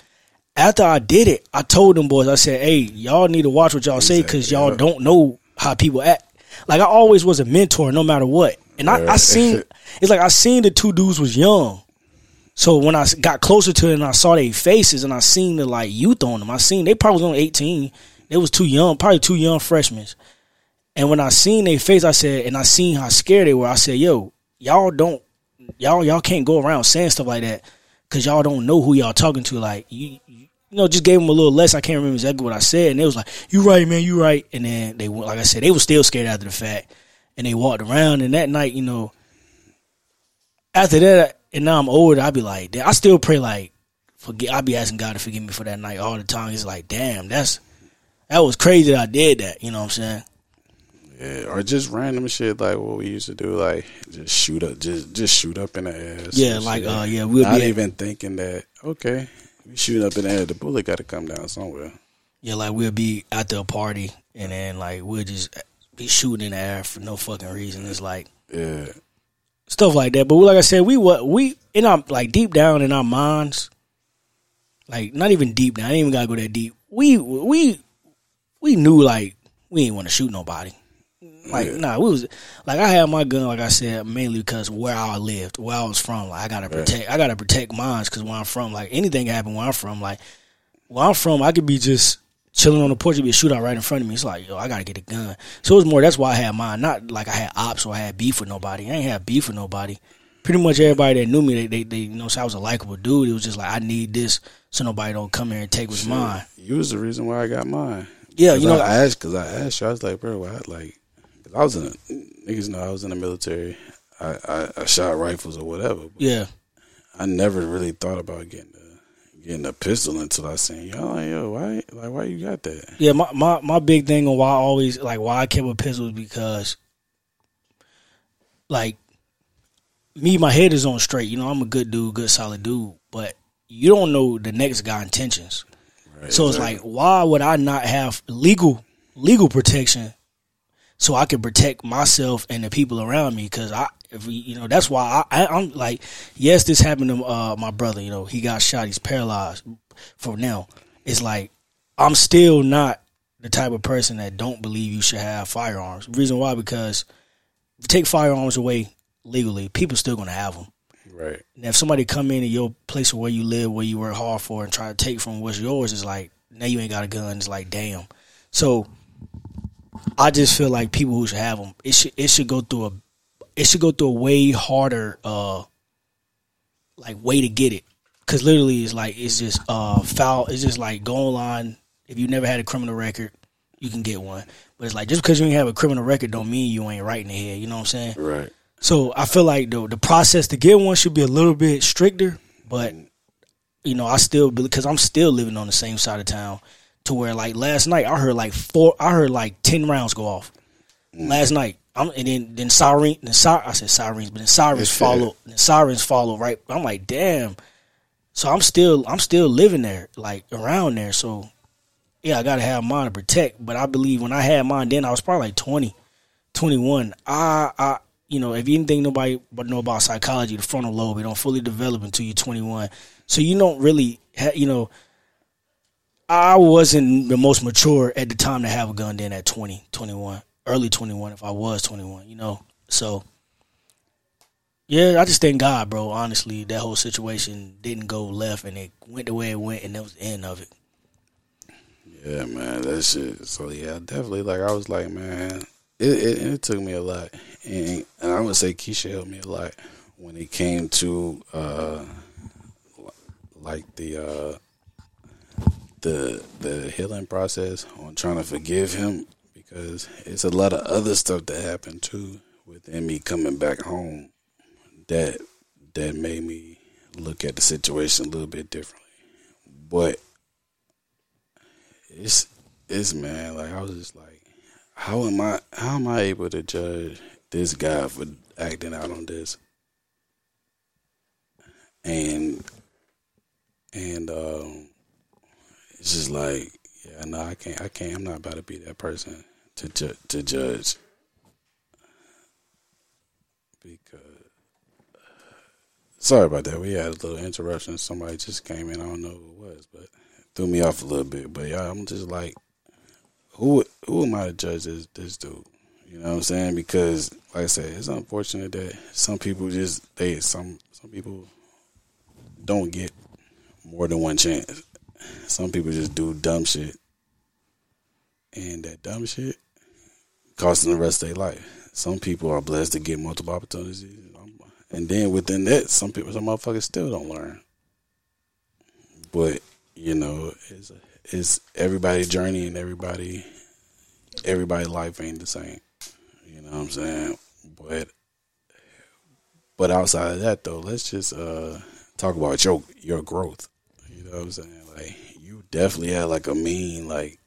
After I did it, I told them boys, I said, "Hey, y'all need to watch what y'all say because y'all yeah. don't know how people act." Like I always was a mentor, no matter what. And I, I seen *laughs* it's like I seen the two dudes was young. So when I got closer to it and I saw their faces and I seen the like youth on them, I seen they probably was only eighteen. They was too young, probably two young freshmen. And when I seen their face, I said, and I seen how scared they were. I said, "Yo, y'all don't, y'all y'all can't go around saying stuff like that because y'all don't know who y'all talking to. Like you, you know, just gave them a little less. I can't remember exactly what I said, and they was like, "You right, man, you right." And then they like I said, they were still scared after the fact, and they walked around. And that night, you know, after that, and now I'm older, I'd be like, I still pray like forget. I be asking God to forgive me for that night all the time. He's like, damn, that's that was crazy that I did that. You know what I'm saying? Yeah, or just random shit like what we used to do, like just shoot up, just just shoot up in the ass. Yeah, like shit. uh, yeah, we'll not be even thinking that okay, we shooting up in the air, the bullet got to come down somewhere. yeah, like we'll be at the party and then like we'll just be shooting in the air for no fucking reason. It's like Yeah, stuff like that. But like I said, we what we in our like deep down in our minds, like not even deep down. I ain't even gotta go that deep. We we we knew like we ain't want to shoot nobody. Like Yeah. nah, we was like I had my gun. Like I said, mainly because where I lived, where I was from. Like I gotta protect. I gotta protect mine because where I'm from, like anything happen where I'm from, like where I'm from, I could be just chilling on the porch and be a shootout right in front of me. It's like yo, I gotta get a gun. So it was more. That's why I had mine. Not like I had ops or I had beef with nobody. I ain't had beef with nobody. Pretty much everybody that knew me, they they, they you know, so I was a likable dude. It was just like I need this so nobody don't come here and take what's mine. you was the reason why I got mine. Yeah, you know, I asked because I asked you. I was like, bro, why? Like, I was in a, niggas know I was in the military. I, I, I shot rifles or whatever. Yeah. I never really thought about getting a, getting a pistol until I seen yo, like, yo, why, like, why you got that? Yeah, my, my, my big thing on why I always like why I kept a pistol is because like me, my head is on straight. You know, I'm a good dude, good solid dude, but you don't know the next guy intentions. Right? So it's like, why would I not have legal legal protection so I can protect myself and the people around me? Because I, if we, you know, that's why I, I, I'm like, yes, this happened to uh, my brother. You know, he got shot. He's paralyzed for now. It's like I'm still not the type of person that don't believe you should have firearms. Reason why? Because if you take firearms away legally, people still gonna have them. right, And if somebody come in to your place where you live, where you work hard for, and try to take from what's yours, it's like now you ain't got a gun. It's like damn. So I just feel like people who should have them, it should it should go through a it should go through a way harder uh like way to get it. Cause literally it's like it's just uh foul. It's just like go online. If you never had a criminal record, you can get one. But it's like just because you ain't have a criminal record don't mean you ain't right in the head. You know what I'm saying? right. So I feel like the the process to get one should be a little bit stricter, but you know I still because I'm still living on the same side of town to where like last night I heard like four I heard like ten rounds go off mm. last night. I'm and then then siren then si- I said sirens but then sirens Yeah. follow then sirens follow right. I'm like damn. So I'm still I'm still living there like around there. So yeah, I gotta have mine to protect. But I believe when I had mine then I was probably like 20, 21. I I you know, if you didn't think nobody but know about psychology, the frontal lobe, it don't fully develop until you're 21. So you don't really, ha- you know, I wasn't the most mature at the time to have a gun then at 20, 21, early 21 if I was 21, you know. So yeah, I just thank God, bro. Honestly, that whole situation didn't go left and it went the way it went and that was the end of it. Yeah, man, that shit. So yeah, definitely. Like I was like, man, it it, it took me a lot, and and I would say Keisha helped me a lot when it came to uh, like the uh, the the healing process on trying to forgive him because it's a lot of other stuff that happened too within me coming back home that that made me look at the situation a little bit differently, but it's it's man like I was just like how am I how am I able to judge this guy for acting out on this? And and um it's just like yeah no I can't I can't I'm not about to be that person to ju- to judge because sorry about that we had a little interruption somebody just came in I don't know who it was but threw me off a little bit. But yeah, I'm just like, who who am I to judge this this dude? You know what I'm saying? Because like I said, it's unfortunate that some people just they some some people don't get more than one chance. Some people just do dumb shit, and that dumb shit costs them the rest of their life. Some people are blessed to get multiple opportunities, and then within that, some people, some motherfuckers still don't learn. But you know, it's it's everybody's journey and everybody everybody's life ain't the same. You know what I'm saying? But but outside of that though, let's just uh talk about your your growth. You know what I'm saying? Like you definitely had like a mean like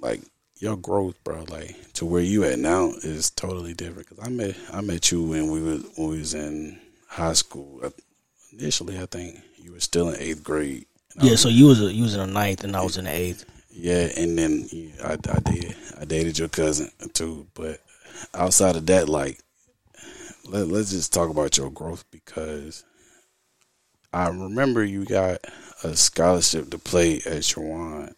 like your growth, bro. Like to where you at now is totally different. Cause I met I met you when we was when we was in high school. Initially, I think you were still in eighth grade. Yeah, was- so you was a, you was in the ninth and I was in the eighth. yeah, and then yeah, I, I did. I dated your cousin too. But outside of that, like, let, let's just talk about your growth because I remember you got a scholarship to play at Chowan,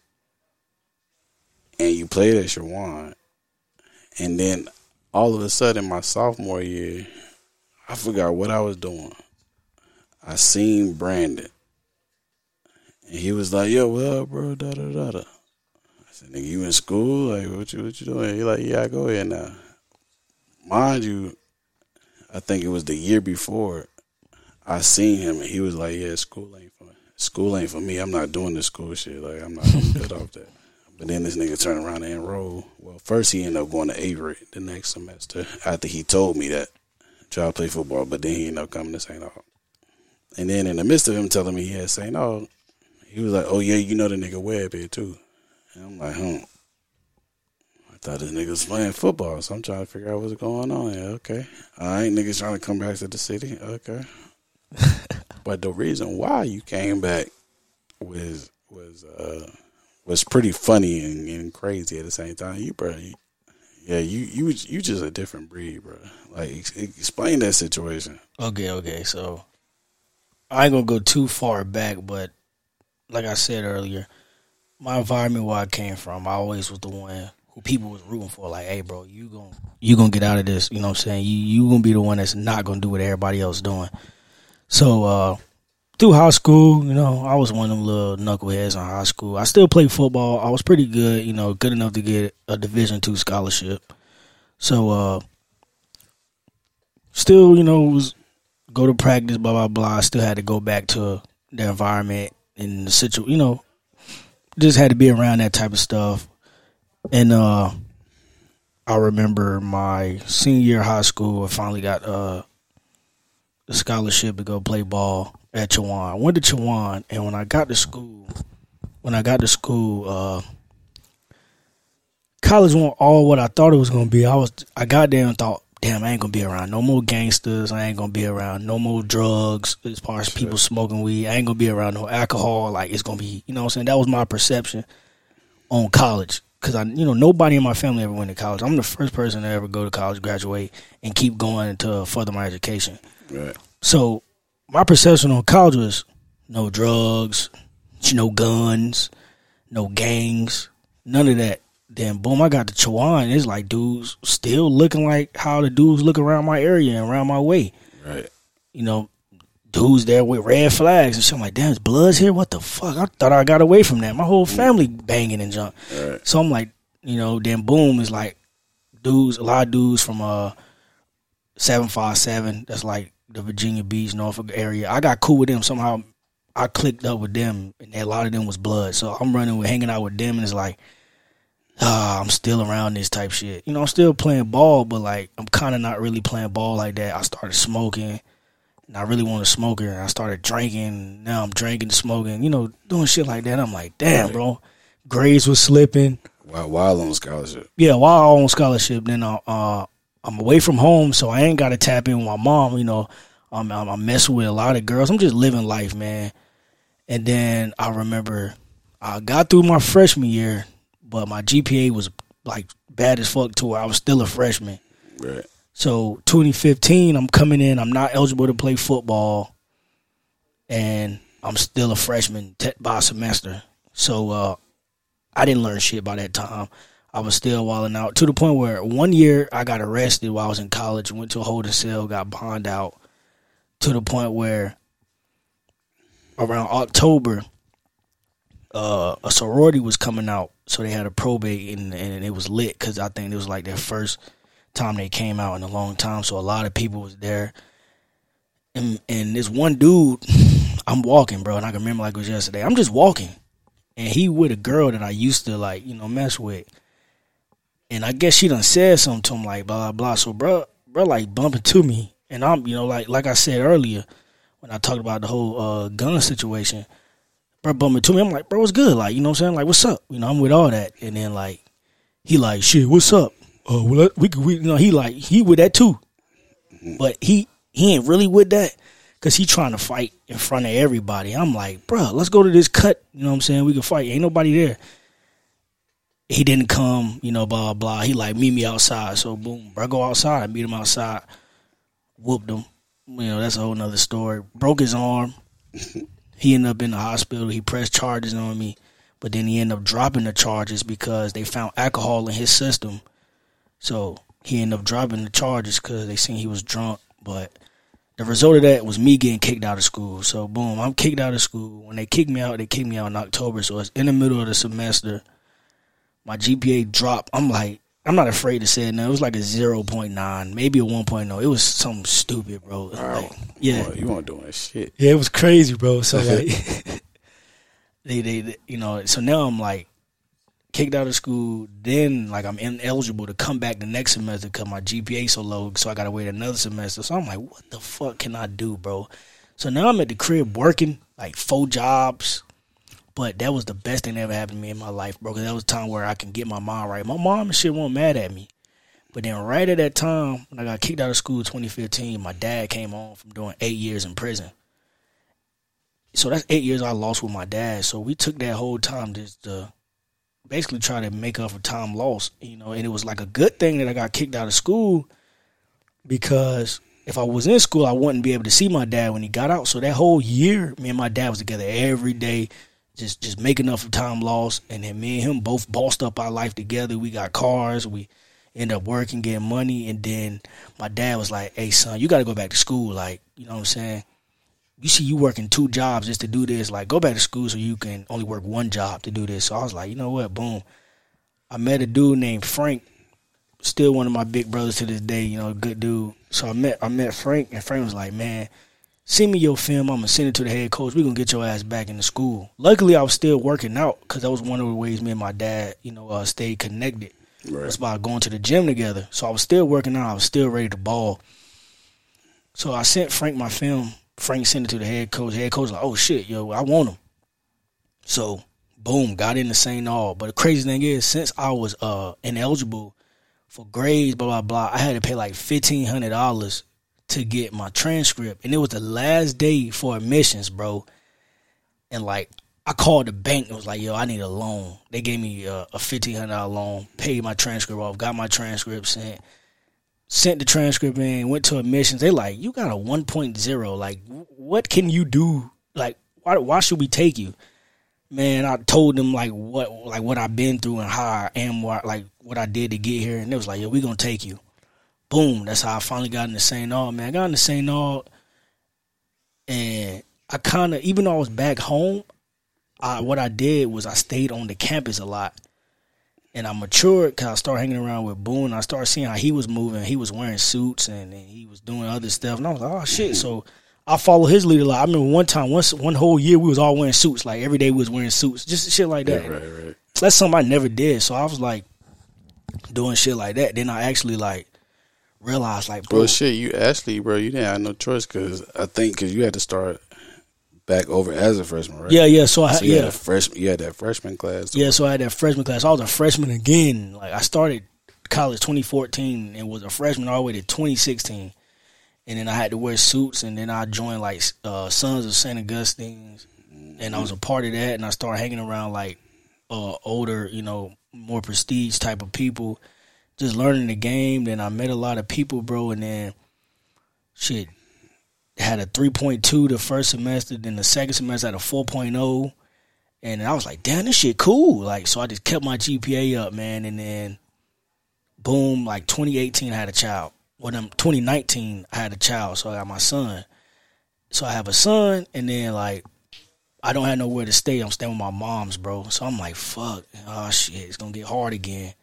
and you played at Chowan, and then all of a sudden, my sophomore year, I forgot what I was doing. I seen Brandon. And he was like, "Yo, what up, bro?" Da da da da. I said, "Nigga, you in school? Like, what you what you doing?" He like, "Yeah, I go here now." Mind you, I think it was the year before. I seen him, and he was like, "Yeah, school ain't school ain't for me. I'm not doing this school shit. Like, I'm not good off that." But then this nigga turned around and enrolled. Well, first he ended up going to Avery the next semester after he told me that try to play football, but then he ended up coming to St. Aug. And then in the midst of him telling me he had St. Aug, he was like, "Oh yeah, you know the nigga Webb here too." And I'm like, "Hmm." I thought this nigga was playing football, so I'm trying to figure out what's going on. Yeah, okay. All right, niggas trying to come back to the city. Okay. *laughs* but the reason why you came back was was uh was pretty funny and, and crazy at the same time. You bro, yeah, you you you just a different breed, bro. Like explain that situation. Okay, okay. So I ain't gonna go too far back, but like I said earlier, my environment where I came from, I always was the one who people was rooting for. Like, hey, bro, you gon' you gonna get out of this. You know what I'm saying? You you gonna be the one that's not gonna do what everybody else doing. So uh through high school, you know, I was one of them little knuckleheads in high school. I still played football. I was pretty good, you know, good enough to get a Division two scholarship. So uh still, you know, was go to practice, blah blah blah. I still had to go back to the environment and the situation. You know, just had to be around that type of stuff. And uh, I remember my senior year high school. I finally got uh, the scholarship to go play ball at Chowan. I went to Chowan, and when I got to school, when I got to school, uh, college wasn't all what I thought it was gonna be. I was I got there and thought, damn, I ain't gonna be around no more gangsters. I ain't gonna be around no more drugs as far as people smoking weed. I ain't gonna be around no alcohol. Like it's gonna be, you know what I'm saying? That was my perception on college. Cause I, you know, nobody in my family ever went to college. I'm the first person to ever go to college, graduate, and keep going to further my education. Right. So my perception on college was no drugs, no guns, no gangs, none of that. Then boom, I got to Chowan. It's like dudes still looking like how the dudes look around my area and around my way. Right. You know, dudes there with red flags and shit. I'm like, damn, there's bloods here. What the fuck? I thought I got away from that. My whole family banging and junk. Right. So I'm like, you know, then boom is like dudes, a lot of dudes from uh seven five seven. That's like the Virginia Beach, Norfolk area. I got cool with them somehow. I clicked up with them, and a lot of them was blood. So I'm running with hanging out with them, and it's like, ah, I'm still around this type shit. You know, I'm still playing ball, but like I'm kind of not really playing ball like that. I started smoking, and I really wanted to smoke it. I started drinking. Now I'm drinking, smoking. You know, doing shit like that. I'm like, damn, bro. Grades was slipping While while on scholarship. yeah, while I on scholarship, then uh, uh, I'm away from home, so I ain't got to tap in with my mom. You know, um, I'm, I'm messing with a lot of girls. I'm just living life, man. And then I remember I got through my freshman year, but my GPA was like bad as fuck to where I was still a freshman. Right. So 2015, I'm coming in. I'm not eligible to play football, and I'm still a freshman by semester. So uh, I didn't learn shit by that time. I was still walling out to the point where one year I got arrested while I was in college. Went to a holding cell, got bond out. To the point where around October, uh, a sorority was coming out, so they had a probate and, and it was lit because I think it was like their first time they came out in a long time. So a lot of people was there. And and this one dude, *sighs* I'm walking, bro, and I can remember like it was yesterday. I'm just walking. And he with a girl that I used to like, you know, mess with. And I guess she done said something to him like blah blah blah. So bro bro like bumping to me. And I'm you know, like like I said earlier when I talked about the whole uh gun situation, bro bumping to me. I'm like, bro, what's good? Like, you know what I'm saying? Like, what's up? You know, I'm with all that. And then like, he like, shit, what's up? Uh, well, we could, we, you know, he like, he with that too. But he, he ain't really with that because he trying to fight in front of everybody. I'm like, bro, let's go to this cut. You know what I'm saying? We can fight. Ain't nobody there. He didn't come, you know, blah, blah. He like, meet me outside. So boom, bro, I go outside, meet him outside, whooped him. You know, that's a whole nother story. Broke his arm. *laughs* he ended up in the hospital. He pressed charges on me, but then he ended up dropping the charges because they found alcohol in his system. So he ended up dropping the charges because they seen he was drunk. But the result of that was me getting kicked out of school. So boom, I'm kicked out of school. When they kicked me out, they kicked me out in October. So it's in the middle of the semester. My GPA dropped. I'm like, I'm not afraid to say it now. It was like a 0.9, maybe a 1.0. It was something stupid, bro. Like, yeah. Boy, you weren't doing shit. Yeah, it was crazy, bro. So *laughs* like, *laughs* they, they, they, you know, so now I'm like kicked out of school. Then like I'm ineligible to come back the next semester because my GPA so low. So I gotta wait another semester. So I'm like, what the fuck can I do, bro? So now I'm at the crib working like four jobs. But that was the best thing that ever happened to me in my life, bro. Because that was a time where I can get my mom right. My mom and shit weren't mad at me. But then right at that time, when I got kicked out of school in 2015, my dad came home from doing eight years in prison. So that's eight years I lost with my dad. So we took that whole time just to basically try to make up for time lost, you know. And it was like a good thing that I got kicked out of school because if I was in school, I wouldn't be able to see my dad when he got out. So that whole year, me and my dad was together every day, just just up for time lost. And then me and him both bossed up our life together. We got cars. We end up working, getting money. And then my dad was like, "Hey, son, you got to go back to school. Like, you know what I'm saying? You see, you working two jobs just to do this. Like, go back to school so you can only work one job to do this." So I was like, you know what? Boom. I met a dude named Frank still one of my big brothers to this day. You know, good dude. So I met I met Frank, and Frank was like, "Man, send me your film. I'm gonna send it to the head coach. We're gonna get your ass back into school." Luckily, I was still working out because that was one of the ways me and my dad, you know, uh, stayed connected. Right. That's by going to the gym together. So I was still working out. I was still ready to ball. So I sent Frank my film. Frank sent it to the head coach. Head coach was like, "Oh shit, yo, I want him." So boom, got in the St. Aug. But the crazy thing is, since I was uh ineligible for grades, blah blah blah, I had to pay like fifteen hundred dollars to get my transcript, and it was the last day for admissions, bro. And like, I called the bank and was like, "Yo, I need a loan." They gave me a, a fifteen hundred dollar loan, paid my transcript off, got my transcript sent, sent the transcript in, went to admissions. They like, "You got a 1.0. Like, what can you do? Like, why why should we take you?" man, I told them like what like what I've been through and how I am, what like what I did to get here, and it was like, "Yo, we gonna take you. Boom. That's how I finally got into St. Aug, man. I got into St. Aug, and I kind of, even though I was back home, I, what I did was I stayed on the campus a lot. And I matured because I started hanging around with Boone. I started seeing how he was moving. He was wearing suits and, and he was doing other stuff. And I was like, oh, shit. So I follow his lead a lot. I remember one time, once one whole year, we was all wearing suits. Like every day, we was wearing suits, just shit like that. Yeah, right, right. That's something I never did. So I was like doing shit like that. Then I actually like realized, like, bro, Well, shit, you actually, bro, you didn't have no choice because I think because you had to start back over as a freshman, right? yeah, yeah. So I, So you had yeah, a freshman, you had that freshman class. yeah. So I had that freshman class. I was a freshman again. Like I started college 2014 and was a freshman all the way to 2016. And then I had to wear suits, and then I joined like uh, Sons of St. Augustine's, and I was a part of that. And I started hanging around like uh, older, you know, more prestige type of people, just learning the game. Then I met a lot of people, bro, and then shit had a 3.2 the first semester, then the second semester had a 4.0. And I was like, damn, this shit cool. Like, so I just kept my GPA up, man. And then, boom, like 2018, I had a child. Well, then 2019, I had a child. So I got my son. So I have a son, and then, like, I don't have nowhere to stay. I'm staying with my mom's, bro. So I'm like, fuck. Oh, shit. It's going to get hard again.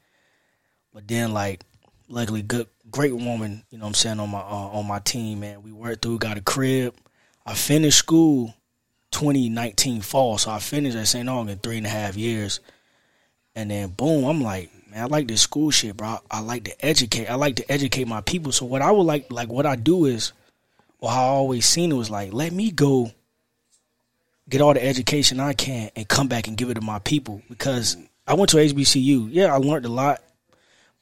But then, like, luckily, good, great woman, you know what I'm saying, on my uh, on my team, man. We worked through, got a crib. I finished school 2019 fall, so I finished at St. Aug in three and a half years. And then, boom, I'm like, man, I like this school shit, bro. I like to educate. I like to educate my people. So what I would like, like what I do is, or how I always seen it was like, let me go get all the education I can and come back and give it to my people because I went to HBCU. Yeah, I learned a lot,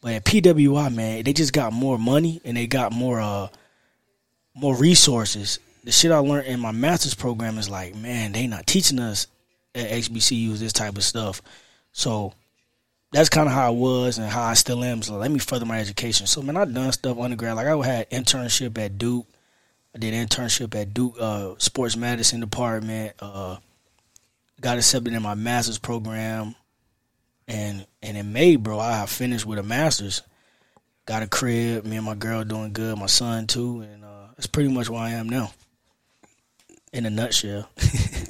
but at PWI, man, they just got more money and they got more uh more resources. The shit I learned in my master's program is like, man, they not teaching us at HBCUs this type of stuff. So that's kind of how I was and how I still am. So let me further my education. So man, I done stuff undergrad. Like I had internship at Duke. I did internship at Duke uh, Sports Medicine Department. Uh, got accepted in my master's program, and and in May, bro, I finished with a master's. Got a crib. Me and my girl doing good. My son too, and uh, that's pretty much where I am now. In a nutshell. *laughs*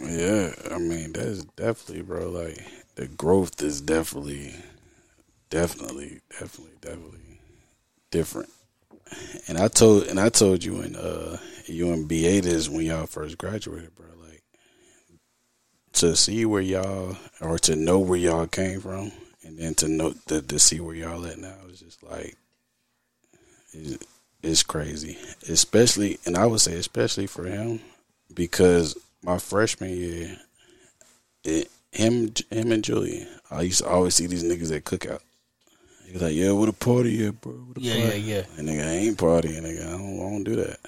Yeah, I mean that's definitely, bro. Like the growth is definitely, definitely, definitely, definitely different. And I told, and I told you in uh you and BA this when y'all first graduated, bro. To see where y'all or to know where y'all came from, and then to know to, to see where y'all at now is just like it's, it's crazy. Especially, and I would say especially for him because my freshman year, it, him, him and Julian, I used to always see these niggas at cookout. He was like, "Yeah, what a party at, bro? What a Yeah, party? yeah, yeah. And nigga, I ain't partying, nigga. I don't, I don't do that.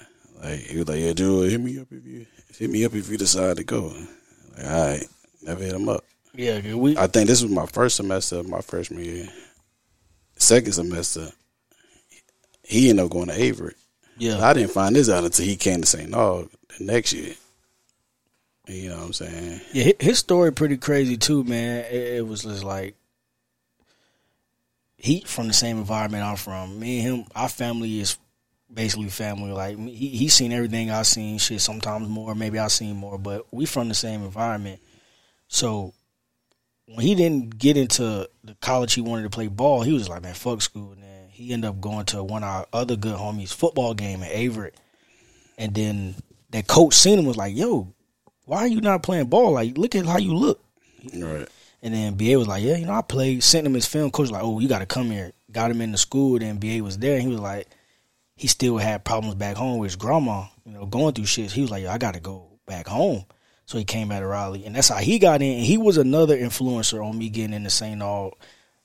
Like he was like, "Yeah, Julian, hit me up if you hit me up if you decide to go." All right, never hit him up. Yeah, we I think this was my first semester of my freshman year. Second semester, he ended up going to Averett. yeah. I didn't find this out until he came to St. Aug the next year. You know what I'm saying? Yeah, his story pretty crazy too, man. It, it was just like he from the same environment I'm from. Me and him, our family is basically family. Like me- he seen everything I've seen. Shit, sometimes more, maybe I've seen more, but we from the same environment. So when he didn't get into the college he wanted to play ball, he was like, man, fuck school. And then he ended up going to one of our other good homies' football game at Averett. And then that coach seen him was like, yo, why are you not playing ball? Like, look at how you look. Right. And then BA was like, yeah, you know, I played, sent him his film. Coach was like, oh, you got to come here. Got him into school. Then BA was there. And he was like, he still had problems back home with his grandma, you know, going through shit. He was like, yo, I got to go back home. So he came back to Raleigh. And that's how he got in. And he was another influencer on me getting into St. Aug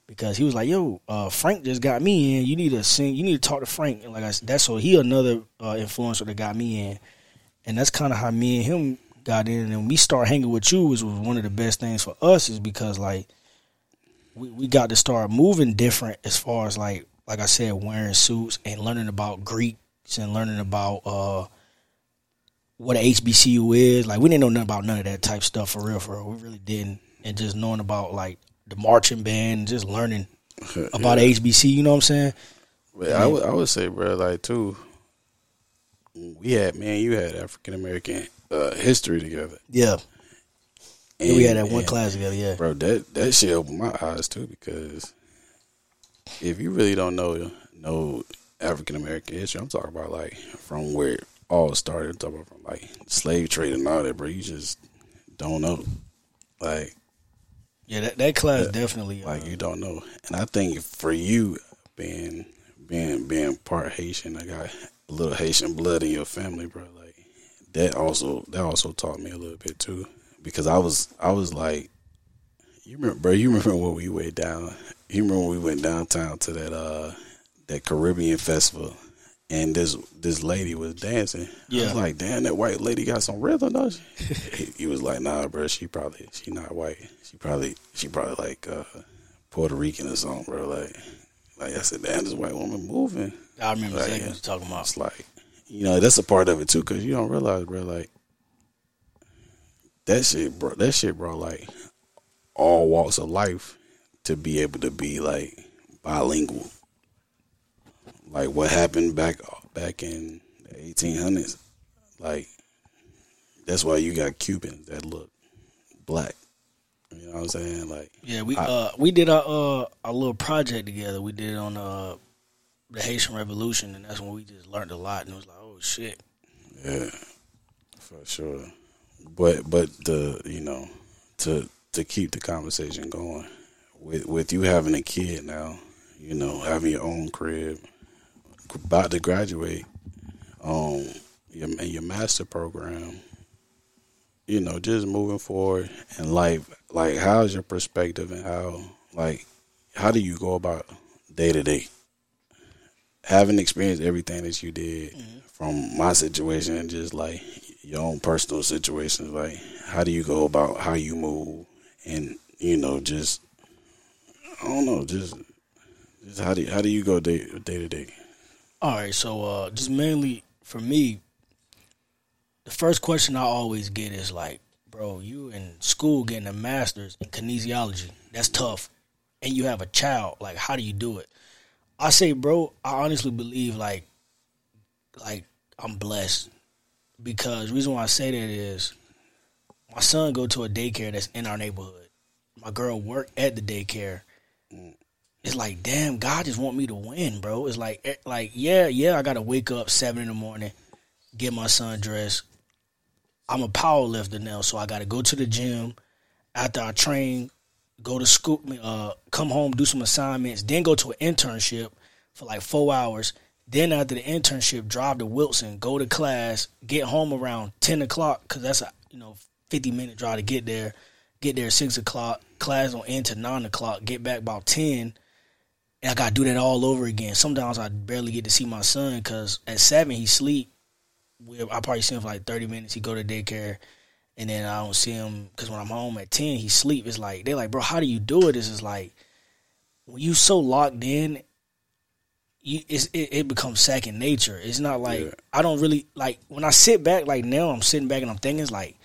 because he was like, yo, uh, Frank just got me in. You need to sing, you need to talk to Frank. And like I said, that's so he another uh, influencer that got me in. And that's kind of how me and him got in. And we start hanging with you, which was one of the best things for us, is because like we, we got to start moving different as far as like like I said, wearing suits and learning about Greeks and learning about uh what a HBCU is. Like we didn't know nothing about none of that type stuff for real, for real. We really didn't. And just knowing about like the marching band, just learning *laughs* about HBC. You know what I'm saying? But I would I would say, bro, like too. We had man, you had African American uh, history together. Yeah. And, we had that one and, class together. Yeah. bro. That that shit opened my eyes too because if you really don't know know African American history, I'm talking about like from where it all started. I'm talking about from like slave trade and all that, bro. You just don't know, like Yeah. That that class definitely. Uh, like you don't know. And I think for you being being being part Haitian, I got a little Haitian blood in your family, bro. Like that also that also taught me a little bit too, because I was I was like, you remember, bro? You remember when we went down? You remember when we went downtown to that uh that Caribbean festival? And this this lady was dancing. I Yeah. was like, damn, that white lady got some rhythm, does she? he, was like, nah, bro, she probably she not white. She probably she probably like uh Puerto Rican or something, bro. Like like I said, damn, this white woman moving. I remember Like, exactly what you're talking about. It's like, you know, that's a part of it too, because you don't realize, bro, like that shit, bro. That shit, bro. Like all walks of life to be able to be like bilingual. Like what happened back back in the 1800s. Like that's why you got Cubans that look black. You know what I'm saying? Like Yeah, we I- uh we did a uh a little project together. We did it on uh the Haitian Revolution, and that's when we just learned a lot. And it was like, oh shit. Yeah, for sure. But but the you know to to keep the conversation going with with you having a kid now, you know having your own crib, about to graduate, um, your your master program. you know, just moving forward in life, like how's your perspective and how like how do you go about day to day? Having experienced everything that you did from my situation and just like your own personal situations, like how do you go about how you move and you know, just I don't know, just just how do you, how do you go day day to day? All right, so uh, just mainly for me, the first question I always get is like, bro, you in school getting a master's in kinesiology. That's tough. And you have a child. Like, how do you do it? I say, bro, I honestly believe like like I'm blessed. Because reason why I say that is my son go to a daycare that's in our neighborhood. My girl work at the daycare it's like, damn, God just want me to win, bro. It's like, eh, like, yeah, yeah, I gotta wake up seven in the morning, get my son dressed. I'm a power lifter now, so I gotta go to the gym. After I train, go to school, uh, come home, do some assignments, then go to an internship for like four hours. Then after the internship, drive to Wilson, go to class, get home around ten o'clock because that's a you know fifty minute drive to get there. Get there at six o'clock. Class on end to nine o'clock. Get back about ten and I gotta do that all over again. Sometimes I barely get to see my son because at seven he sleep. We I probably see him for like thirty minutes. He go to daycare, and then I don't see him because when I'm home at ten he sleep. It's like they're like, bro, how do you do it? This is like when you so locked in. You, it's, it, it becomes second nature. It's not like Yeah. I don't really like when I sit back. Like now, I'm sitting back and I'm thinking, it's like,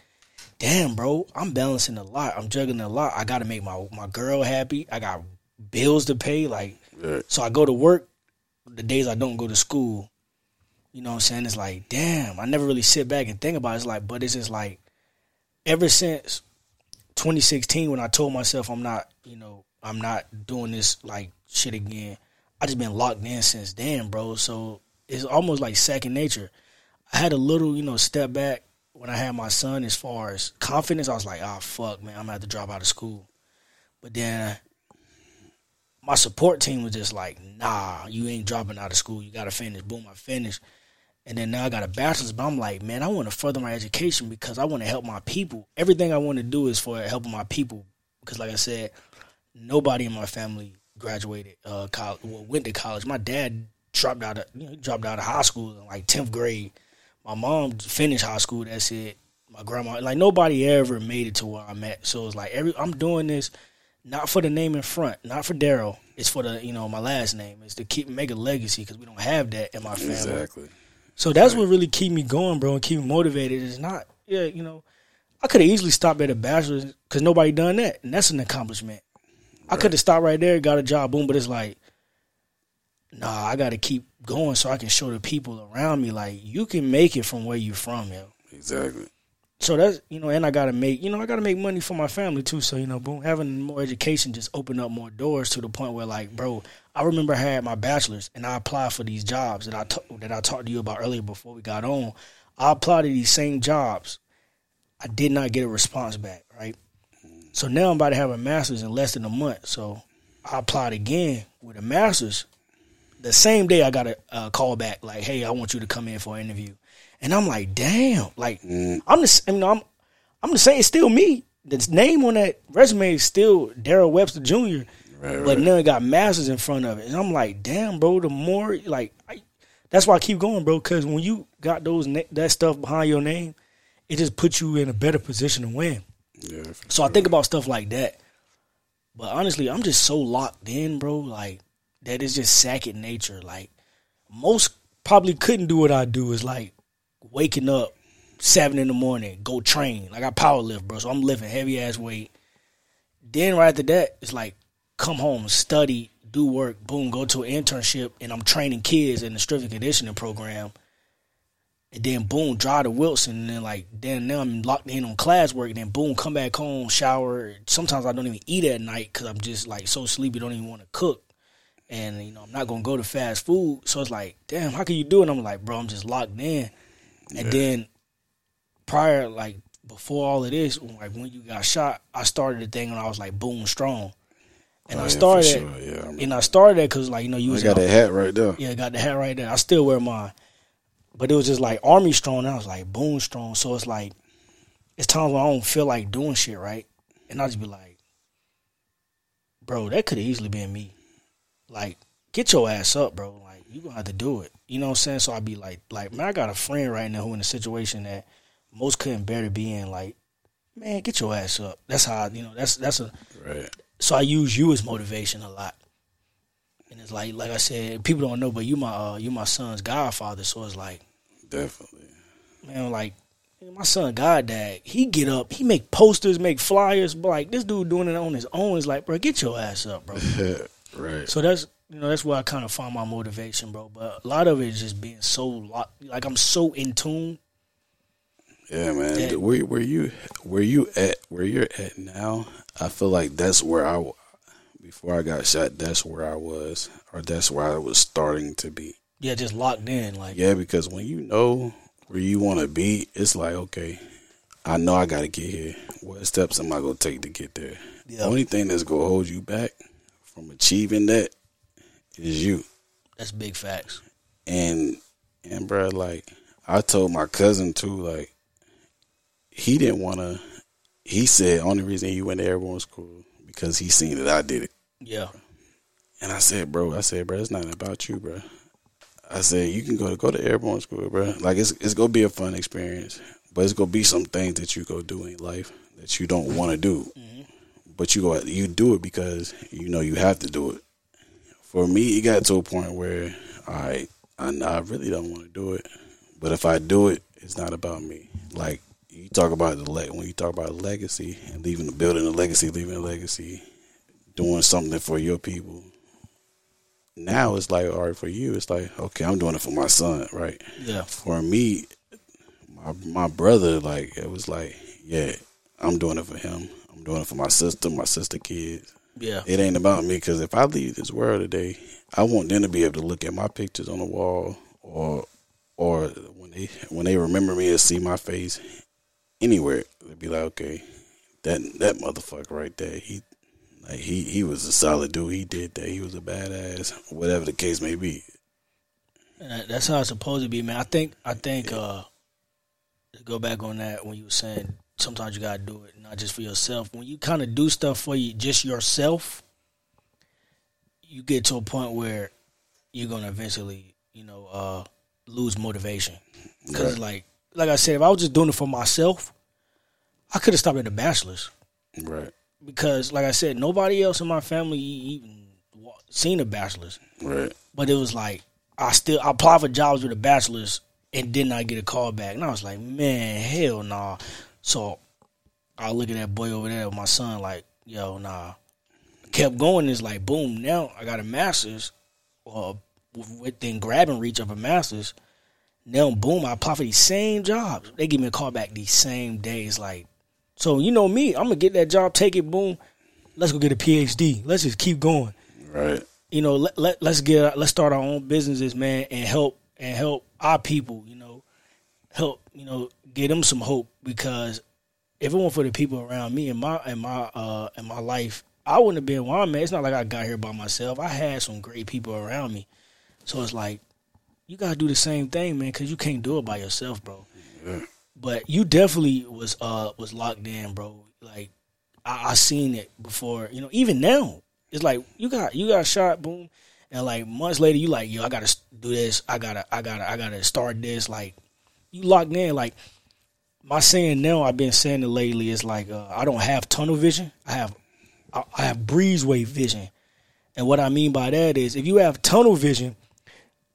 damn, bro, I'm balancing a lot. I'm juggling a lot. I got to make my my girl happy. I got bills to pay. Like Yeah. so I go to work the days I don't go to school. You know what I'm saying? It's like, damn, I never really sit back and think about it. It's like, but it's just like ever since 2016 when I told myself I'm not, you know, I'm not doing this like shit again. I just been locked in since then, bro. So it's almost like second nature. I had a little, you know, step back when I had my son as far as confidence. I was like, oh fuck, man, I'm gonna have to drop out of school. But then my support team was just like, nah, you ain't dropping out of school. You got to finish. Boom, I finished. And then now I got a bachelor's, but I'm like, man, I want to further my education because I want to help my people. Everything I want to do is for helping my people. Because, like I said, nobody in my family graduated uh, college, well, went to college. My dad dropped out of you know, dropped out of high school in like tenth grade. My mom finished high school. That's it. My grandma, like nobody ever made it to where I'm at. So it's like every I'm doing this not for the name in front, not for Daryl. It's for the you know my last name. It's to keep make a legacy because we don't have that in my family. Exactly. So that's what really keep me going, bro, and keep me motivated. It's not, yeah, you know, I could have easily stopped at a bachelor's because nobody done that, and that's an accomplishment. I could have stopped right there, got a job, boom. But it's like, nah, I got to keep going so I can show the people around me like you can make it from where you from, yo. Exactly. So that's you know, and I gotta make you know I gotta make money for my family too. So you know, boom, having more education just opened up more doors to the point where like, bro, I remember I had my bachelor's and I applied for these jobs that I that I talked to you about earlier before we got on. I applied to these same jobs. I did not get a response back, right? So now I'm about to have a master's in less than a month. So I applied again with a master's. The same day I got a uh, call back like, "Hey, I want you to come in for an interview," and I'm like, "Damn!" Like I'm just, I mean, I'm I'm the same. It's still me. The name on that resume is still Daryl Webster Jr. Right, But right. now it got masters in front of it, and I'm like, damn, bro. The more like, I, that's why I keep going, bro. Because when you got those that stuff behind your name, it just puts you in a better position to win. Yeah. So I think about stuff like that. But honestly, I'm just so locked in, bro. Like that is just second nature. Like most probably couldn't do what I do. Is like waking up seven in the morning, go train. Like I power lift, bro. So I'm lifting heavy ass weight. Then right after that, it's like come home, study, do work, boom, go to an internship, and I'm training kids in the strength and conditioning program. And then boom, drive to Wilson, and then like then now I'm locked in on classwork, and then boom, come back home, shower. Sometimes I don't even eat at night because I'm just like so sleepy, don't even want to cook. And you know I'm not gonna go to fast food, so it's like, damn, how can you do it? And I'm like, bro, I'm just locked in. And then prior, like before all of this, like when you got shot, I started the thing and I was like boom strong, and Oh, I yeah, started, sure. Yeah, I mean- and I started that because like you know you I was got that hat right there. yeah, got the hat right there. I still wear mine. But it was just like army strong. And I was like boom strong. So it's like it's times when I don't feel like doing shit right, and I just be like, bro, that could have easily been me. Like, get your ass up, bro. Like, you gonna have to do it. You know what I'm saying? So I'd be like, like, man, I got a friend right now who in a situation that most couldn't bear to be in. Like, man, get your ass up. That's how I, you know. That's that's a. Right. So I use you as motivation a lot. And it's like, like I said, people don't know, but you my, uh, you my son's godfather. So it's like, Definitely. man, like my son God dad, he get up, he make posters, make flyers, but like this dude doing it on his own is like, bro, get your ass up, bro. *laughs* right. so that's you know that's where I kind of find my motivation, bro. But a lot of it is just being so locked, like I'm so in tune. Yeah, man. Yeah. Where where you where you at where you're at now? I feel like that's where I before I got shot. That's where I was, or that's where I was starting to be. Yeah, just locked in, like Yeah, because when you know where you want to be, it's like okay, I know I got to get here. What steps am I gonna take to get there? Yeah. The only thing that's gonna hold you back from achieving that is you. that's big facts. And and bro, like I told my cousin too, like he didn't want to. He said only reason he went to airborne school because he seen that I did it. Yeah, And I said, bro, I said, bro, it's not about you, bro. I said you can go to go to airborne school, bro. Like it's it's gonna be a fun experience, but it's gonna be some things that you go do in life that you don't want to do, mm-hmm. But you go you do it because you know you have to do it. For me, it got to a point where I I, I really don't want to do it, but if I do it, it's not about me. Like you talk about the le- when you talk about legacy and leaving the building a legacy, leaving a legacy, doing something for your people now it's like all right for you it's like okay i'm doing it for my son right yeah, for me my my brother like it was like yeah i'm doing it for him i'm doing it for my sister my sister kids. Yeah, it ain't about me because if i leave this world today i want them to be able to look at my pictures on the wall or or when they when they remember me and see my face anywhere they'd be like okay that that motherfucker right there he like he he was a solid dude. He did that. He was a badass whatever the case may be. That's how it's supposed to be, man. I think I think uh to go back on that when you were saying sometimes you gotta do it not just for yourself. When you kind of do stuff for you just yourself, you get to a point where you're gonna eventually, you know, uh lose motivation. Because Right. like like I said, if I was just doing it for myself, I could have stopped at the bachelor's right because, like I said, nobody else in my family even seen a bachelor's right but it was like I still I applied for jobs with a bachelor's and did not get a call back, and I was like, man, hell nah. So I look at that boy over there with my son, like, yo, nah. Kept going. It's like, boom. Now I got a master's, or within grabbing reach of a master's. Now, boom, I apply for these same jobs. They give me a call back these same days. Like, so you know me, I'm gonna get that job, take it, boom. Let's go get a PhD. Let's just keep going right you know, let, let let's get let's start our own businesses, man, and help and help our people, you know, help, you know, get them some hope because if it weren't for the people around me and my and my uh in my life, I wouldn't have been where I'm at. It's not like I got here by myself. I had some great people around me. So it's like you gotta do the same thing, man, because you can't do it by yourself, bro. But you definitely was uh was locked in, bro. Like I, I seen it before, you know. Even now, it's like you got you got shot, boom, and like months later, you like, yo, I gotta do this. I gotta, I gotta, I gotta start this. Like you locked in. Like my saying now, I've been saying it lately. Is like uh, I don't have tunnel vision. I have I, I have breezeway vision, and what I mean by that is if you have tunnel vision,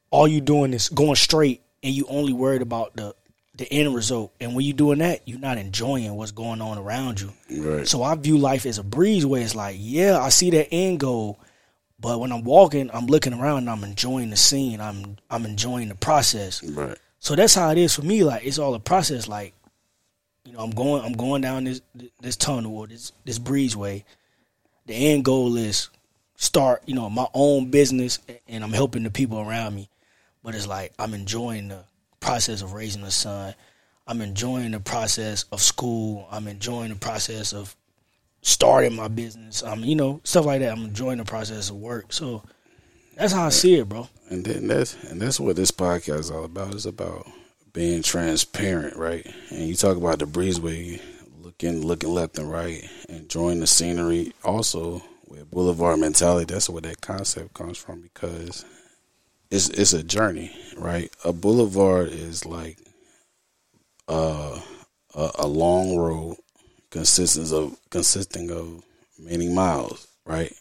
all you doing is going straight, and you only worried about the the end result. And when you're doing that, you're not enjoying what's going on around you. right So I view life as a breeze where it's like, yeah, I see that end goal, but when I'm walking, I'm looking around and I'm enjoying the scene. I'm I'm enjoying the process. right So that's how it is for me. Like it's all a process. Like, you know, I'm going I'm going down this this tunnel or this this breezeway. The end goal is start, you know, my own business and I'm helping the people around me. But it's like I'm enjoying the process of raising a son. I'm enjoying the process of school. I'm enjoying the process of starting my business. I'm, you know, stuff like that. I'm enjoying the process of work. So that's how I see it, bro. and then that's and that's what this podcast is all about. It's about being transparent, right? And you talk about the breezeway, looking looking left and right, enjoying the scenery. Also, with boulevard mentality, that's where that concept comes from because it's it's a journey, right? A boulevard is like uh, a, a long road consisting of consisting of many miles, right?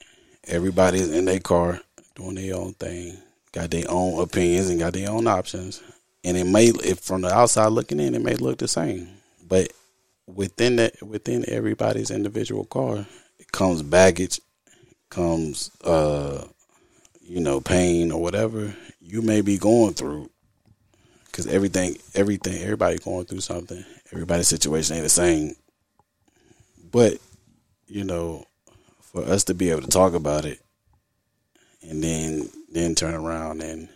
Everybody's in their car doing their own thing, got their own opinions and got their own options. And it may, if from the outside looking in, it may look the same, but within that, within everybody's individual car, it comes baggage, comes, uh, you know, pain or whatever you may be going through. Because everything, everything, everybody going through something. Everybody's situation ain't the same. But you know, for us to be able to talk about it and then then turn around and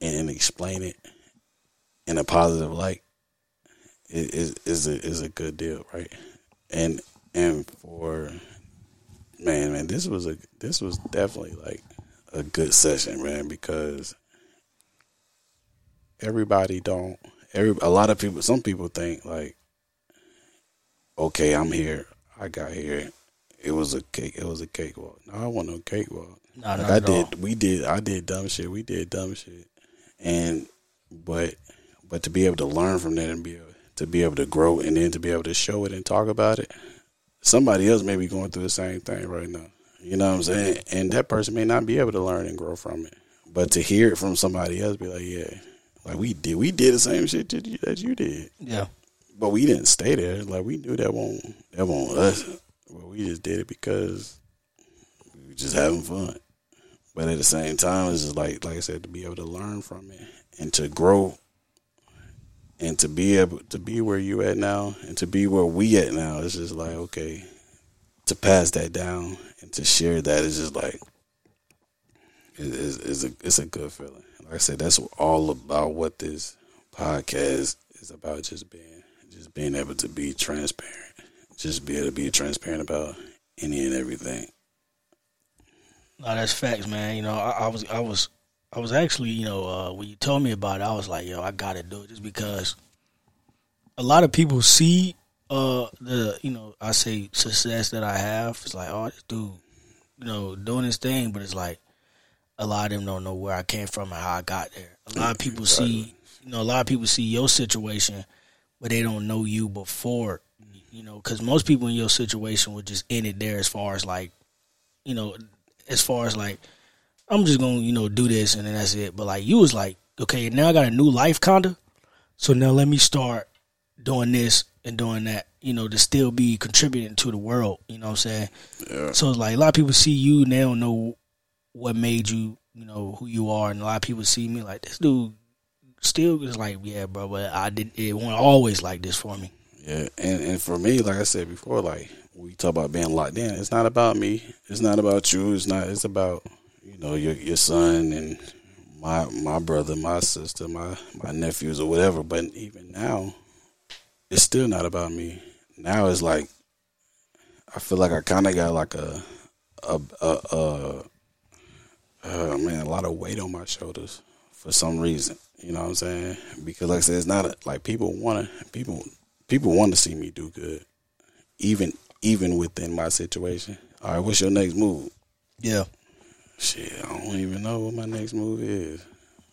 and explain it in a positive light is is a is a good deal, right? And and for man, man, this was a this was definitely like a good session, man, because everybody don't every a lot of people some people think like okay, I'm here, I got here. It was a cake. It was a cakewalk. No, I want no cakewalk. No, like not I at all. did. We did. I did dumb shit. We did dumb shit. And but but to be able to learn from that and be able to be able to grow and then to be able to show it and talk about it, somebody else may be going through the same thing right now. You know what I'm saying? And that person may not be able to learn and grow from it. But to hear it from somebody else, be like, yeah, like we did, we did the same shit that you, that you did Yeah. but we didn't stay there. Like we knew that won't that won't us. But we just did it because we were just having fun. But at the same time, it's just like like I said, to be able to learn from it and to grow and to be able to be where you at now and to be where we at now, it's just like okay, to pass that down and to share that is just like it is is a it's a good feeling. Like I said, that's all about what this podcast is about. Just being just being able to be transparent, just be able to be transparent about any and everything. No, that's facts, man. You know, I, I was, I was, I was actually, you know, uh, when you told me about it, I was like, yo, I gotta do it just because a lot of people see uh the, you know, I say success that I have. It's like, oh, this dude, you know, doing his thing, but it's like a lot of them don't know where I came from and how I got there. A lot of people see, you know, a lot of people see your situation, but they don't know you before, you know, because most people in your situation would just end it there as far as like, you know, as far as like, I'm just gonna, you know, do this and then that's it. But like you was like, okay, now I got a new life kinda. So now let me start doing this and doing that, you know, to still be contributing to the world. You know what I'm saying? Yeah. So it's like a lot of people see you and they don't know what made you, you know, who you are, and a lot of people see me like this dude still is like, yeah, bro, but I did it wasn't always like this for me. Yeah, and and for me, like I said before, like we talk about being locked in. It's not about me. It's not about you. It's not. It's about you know your your son and my my brother, my sister, my my nephews or whatever. But even now, it's still not about me. Now it's like I feel like I kind of got like a a a, a uh, man a lot of weight on my shoulders for some reason. You know what I'm saying? Because like I said, it's not a, like people want to people people want to see me do good, even even within my situation. All right, what's your next move? Yeah. Shit, I don't even know what my next move is.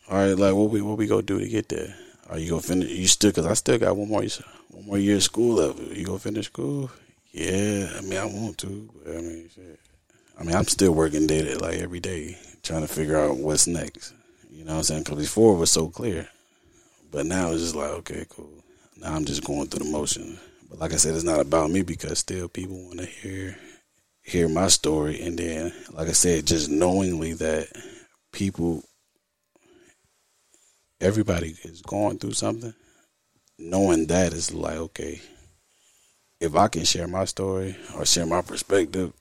All right, like what we what we gonna do to get there? Are you gonna finish? You still? Cause I still got one more one more year of school left. You gonna finish school? Yeah, I mean I want to, but I mean shit. I mean I'm still working to like every day trying to figure out what's next. You know what I'm saying? Because before it was so clear, but now it's just like okay, cool. Now I'm just going through the motions. But like I said, it's not about me because still people want to hear hear my story, and then like I said, just knowingly that people, everybody is going through something. Knowing that is like okay, if I can share my story or share my perspective,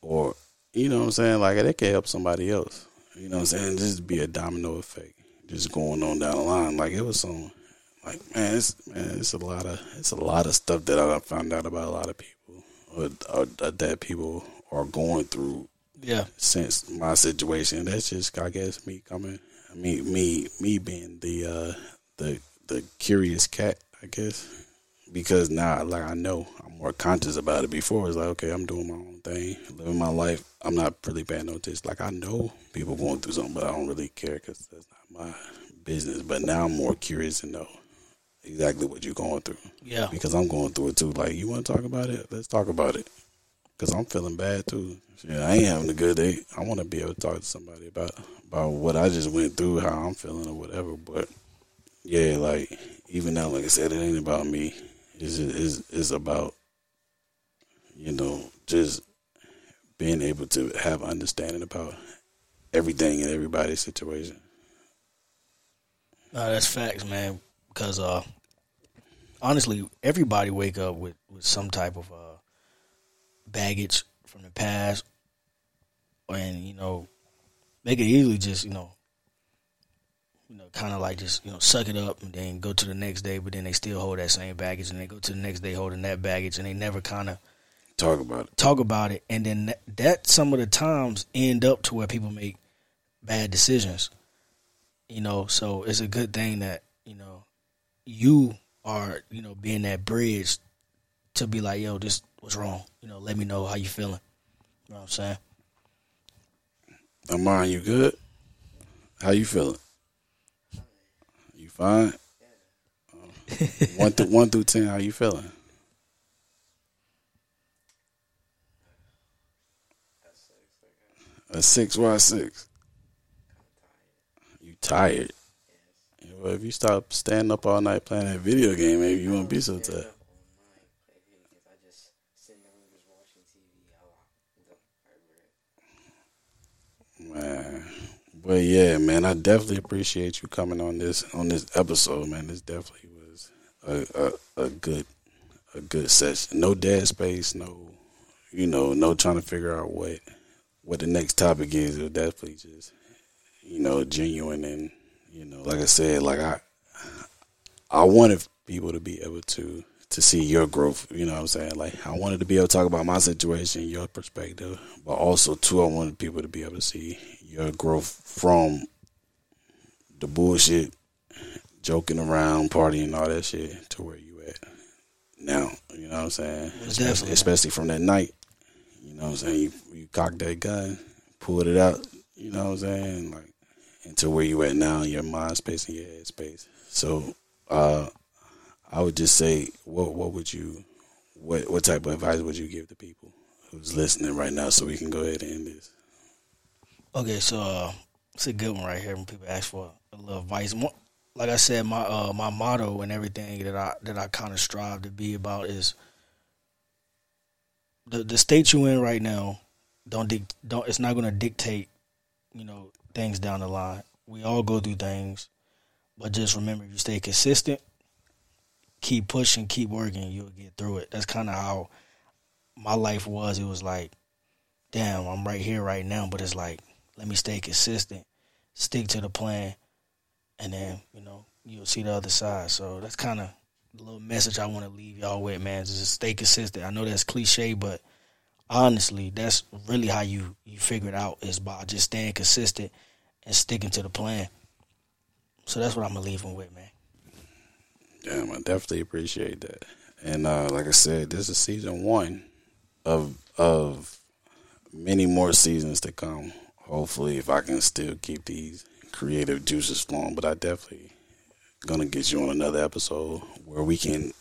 or you know what I'm saying, like it can help somebody else. You know what I'm saying? Just be a domino effect, just going on down the line. Like it was some, like man, it's man, it's a lot of it's a lot of stuff that I found out about a lot of people, or, or that people are going through Yeah. since my situation. That's just I guess me coming, me me me being the uh the the curious cat, I guess, because now like I know I'm more conscious about it. Before it's like okay, I'm doing my own thing, living my life. I'm not really paying no attention. Like I know people going through something, but I don't really care because that's not my business. But now I'm more curious to know exactly what you're going through. Yeah. because I'm going through it too. Like you want to talk about it? Let's talk about it. Cause I'm feeling bad too. Yeah, I ain't having a good day. I want to be able to talk to somebody about about what I just went through, how I'm feeling, or whatever. But yeah, like even now, like I said, it ain't about me. It's it's, it's about you know just being able to have understanding about everything and everybody's situation. No, that's facts, man. Because uh, honestly, everybody wake up with, with some type of uh, baggage from the past, and you know, they could easily just you know, you know, kind of like just you know, suck it up and then go to the next day, but then they still hold that same baggage, and they go to the next day holding that baggage, and they never kind of Talk about it. talk about it, and then that, that some of the times end up to where people make bad decisions. You know, so it's a good thing that you know you are you know being that bridge to be like, yo, this was wrong. You know, let me know how you feeling. You know what I'm saying? Amon, you good? How you feeling? You fine? Uh, one through one through ten, how you feeling? A six. Why six? You tired? Well, if you stop standing up all night playing that video game, maybe you won't be so tired. Man, but yeah, man, I definitely appreciate you coming on this on this episode, man. This definitely was a a, a good a good session. No dead space, no you know, no trying to figure out what what the next topic is. It was definitely just you know genuine and you know, like I said, like I I wanted people to be able to to see your growth. You know what I'm saying? Like I wanted to be able to talk about my situation, your perspective, but also too, I wanted people to be able to see your growth from the bullshit, joking around, partying, all that shit, to where you at now. You know what I'm saying? Especially, especially from that night. You know what I'm saying? You you cocked that gun, pulled it out. You know what I'm saying? Like into where you at now in your mind space and your head space. So uh, I would just say, what what would you, what what type of advice would you give to people who's listening right now, so we can go ahead and end this? Okay, so uh, it's a good one right here when people ask for a little advice. Like I said, my uh, my motto and everything that I that I kind of strive to be about is the the state you in right now. Don't dic- don't. It's not going to dictate, you know, things down the line. We all go through things, but just remember, you stay consistent, keep pushing, keep working, you'll get through it. That's kind of how my life was. It was like, damn, I'm right here right now, but it's like, let me stay consistent, stick to the plan, and then you know you'll see the other side. So that's kind of the little message I want to leave y'all with, man. Just stay consistent. I know that's cliche, but honestly, that's really how you you figure it out is by just staying consistent and sticking to the plan. So that's what I'm gonna leave him with, man. Damn, I definitely appreciate that. And uh, like I said, this is season one of of many more seasons to come. Hopefully, if I can still keep these creative juices flowing, but I definitely gonna get you on another episode where we can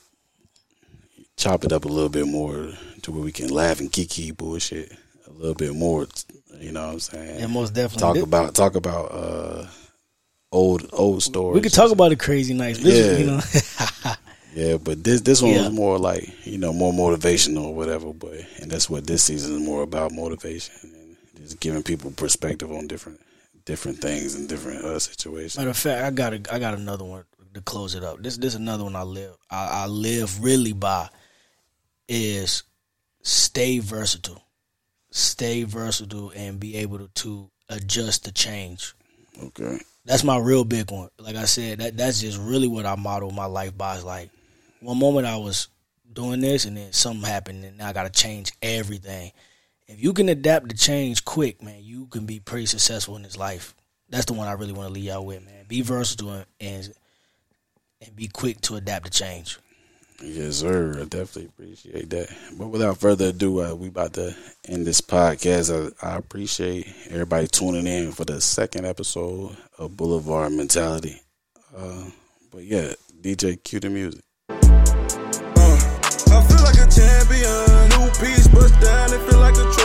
chop it up a little bit more to where we can laugh and kiki bullshit a little bit more. You know what I'm saying? Yeah, most definitely. talk about talk about uh, old old stories. we could talk about the crazy nights. This, Yeah. you know. *laughs* Yeah, but this this one Yeah. was more like you know more motivational or whatever. But and that's what this season is more about motivation and just giving people perspective on different different things and different uh, situations. Matter of fact, I got a, I got another one to close it up. This this is another one I live I, I live really by is stay versatile, stay versatile, and be able to, to adjust to change. Okay, That's my real big one. Like I said, that that's just really what I model my life by. Is like one moment I was doing this, and then something happened, and now I got to change everything. If you can adapt to change quick, man, you can be pretty successful in this life. That's the one I really want to leave y'all with, man. Be versatile and, and and be quick to adapt to change. Yes, sir. I definitely appreciate that. But without further ado, uh, we about to end this podcast. I, I appreciate everybody tuning in for the second episode of Boulevard Mentality. Uh, but yeah, DJ, cue the music. Uh, I feel like a champion. New piece bust down, it feel like a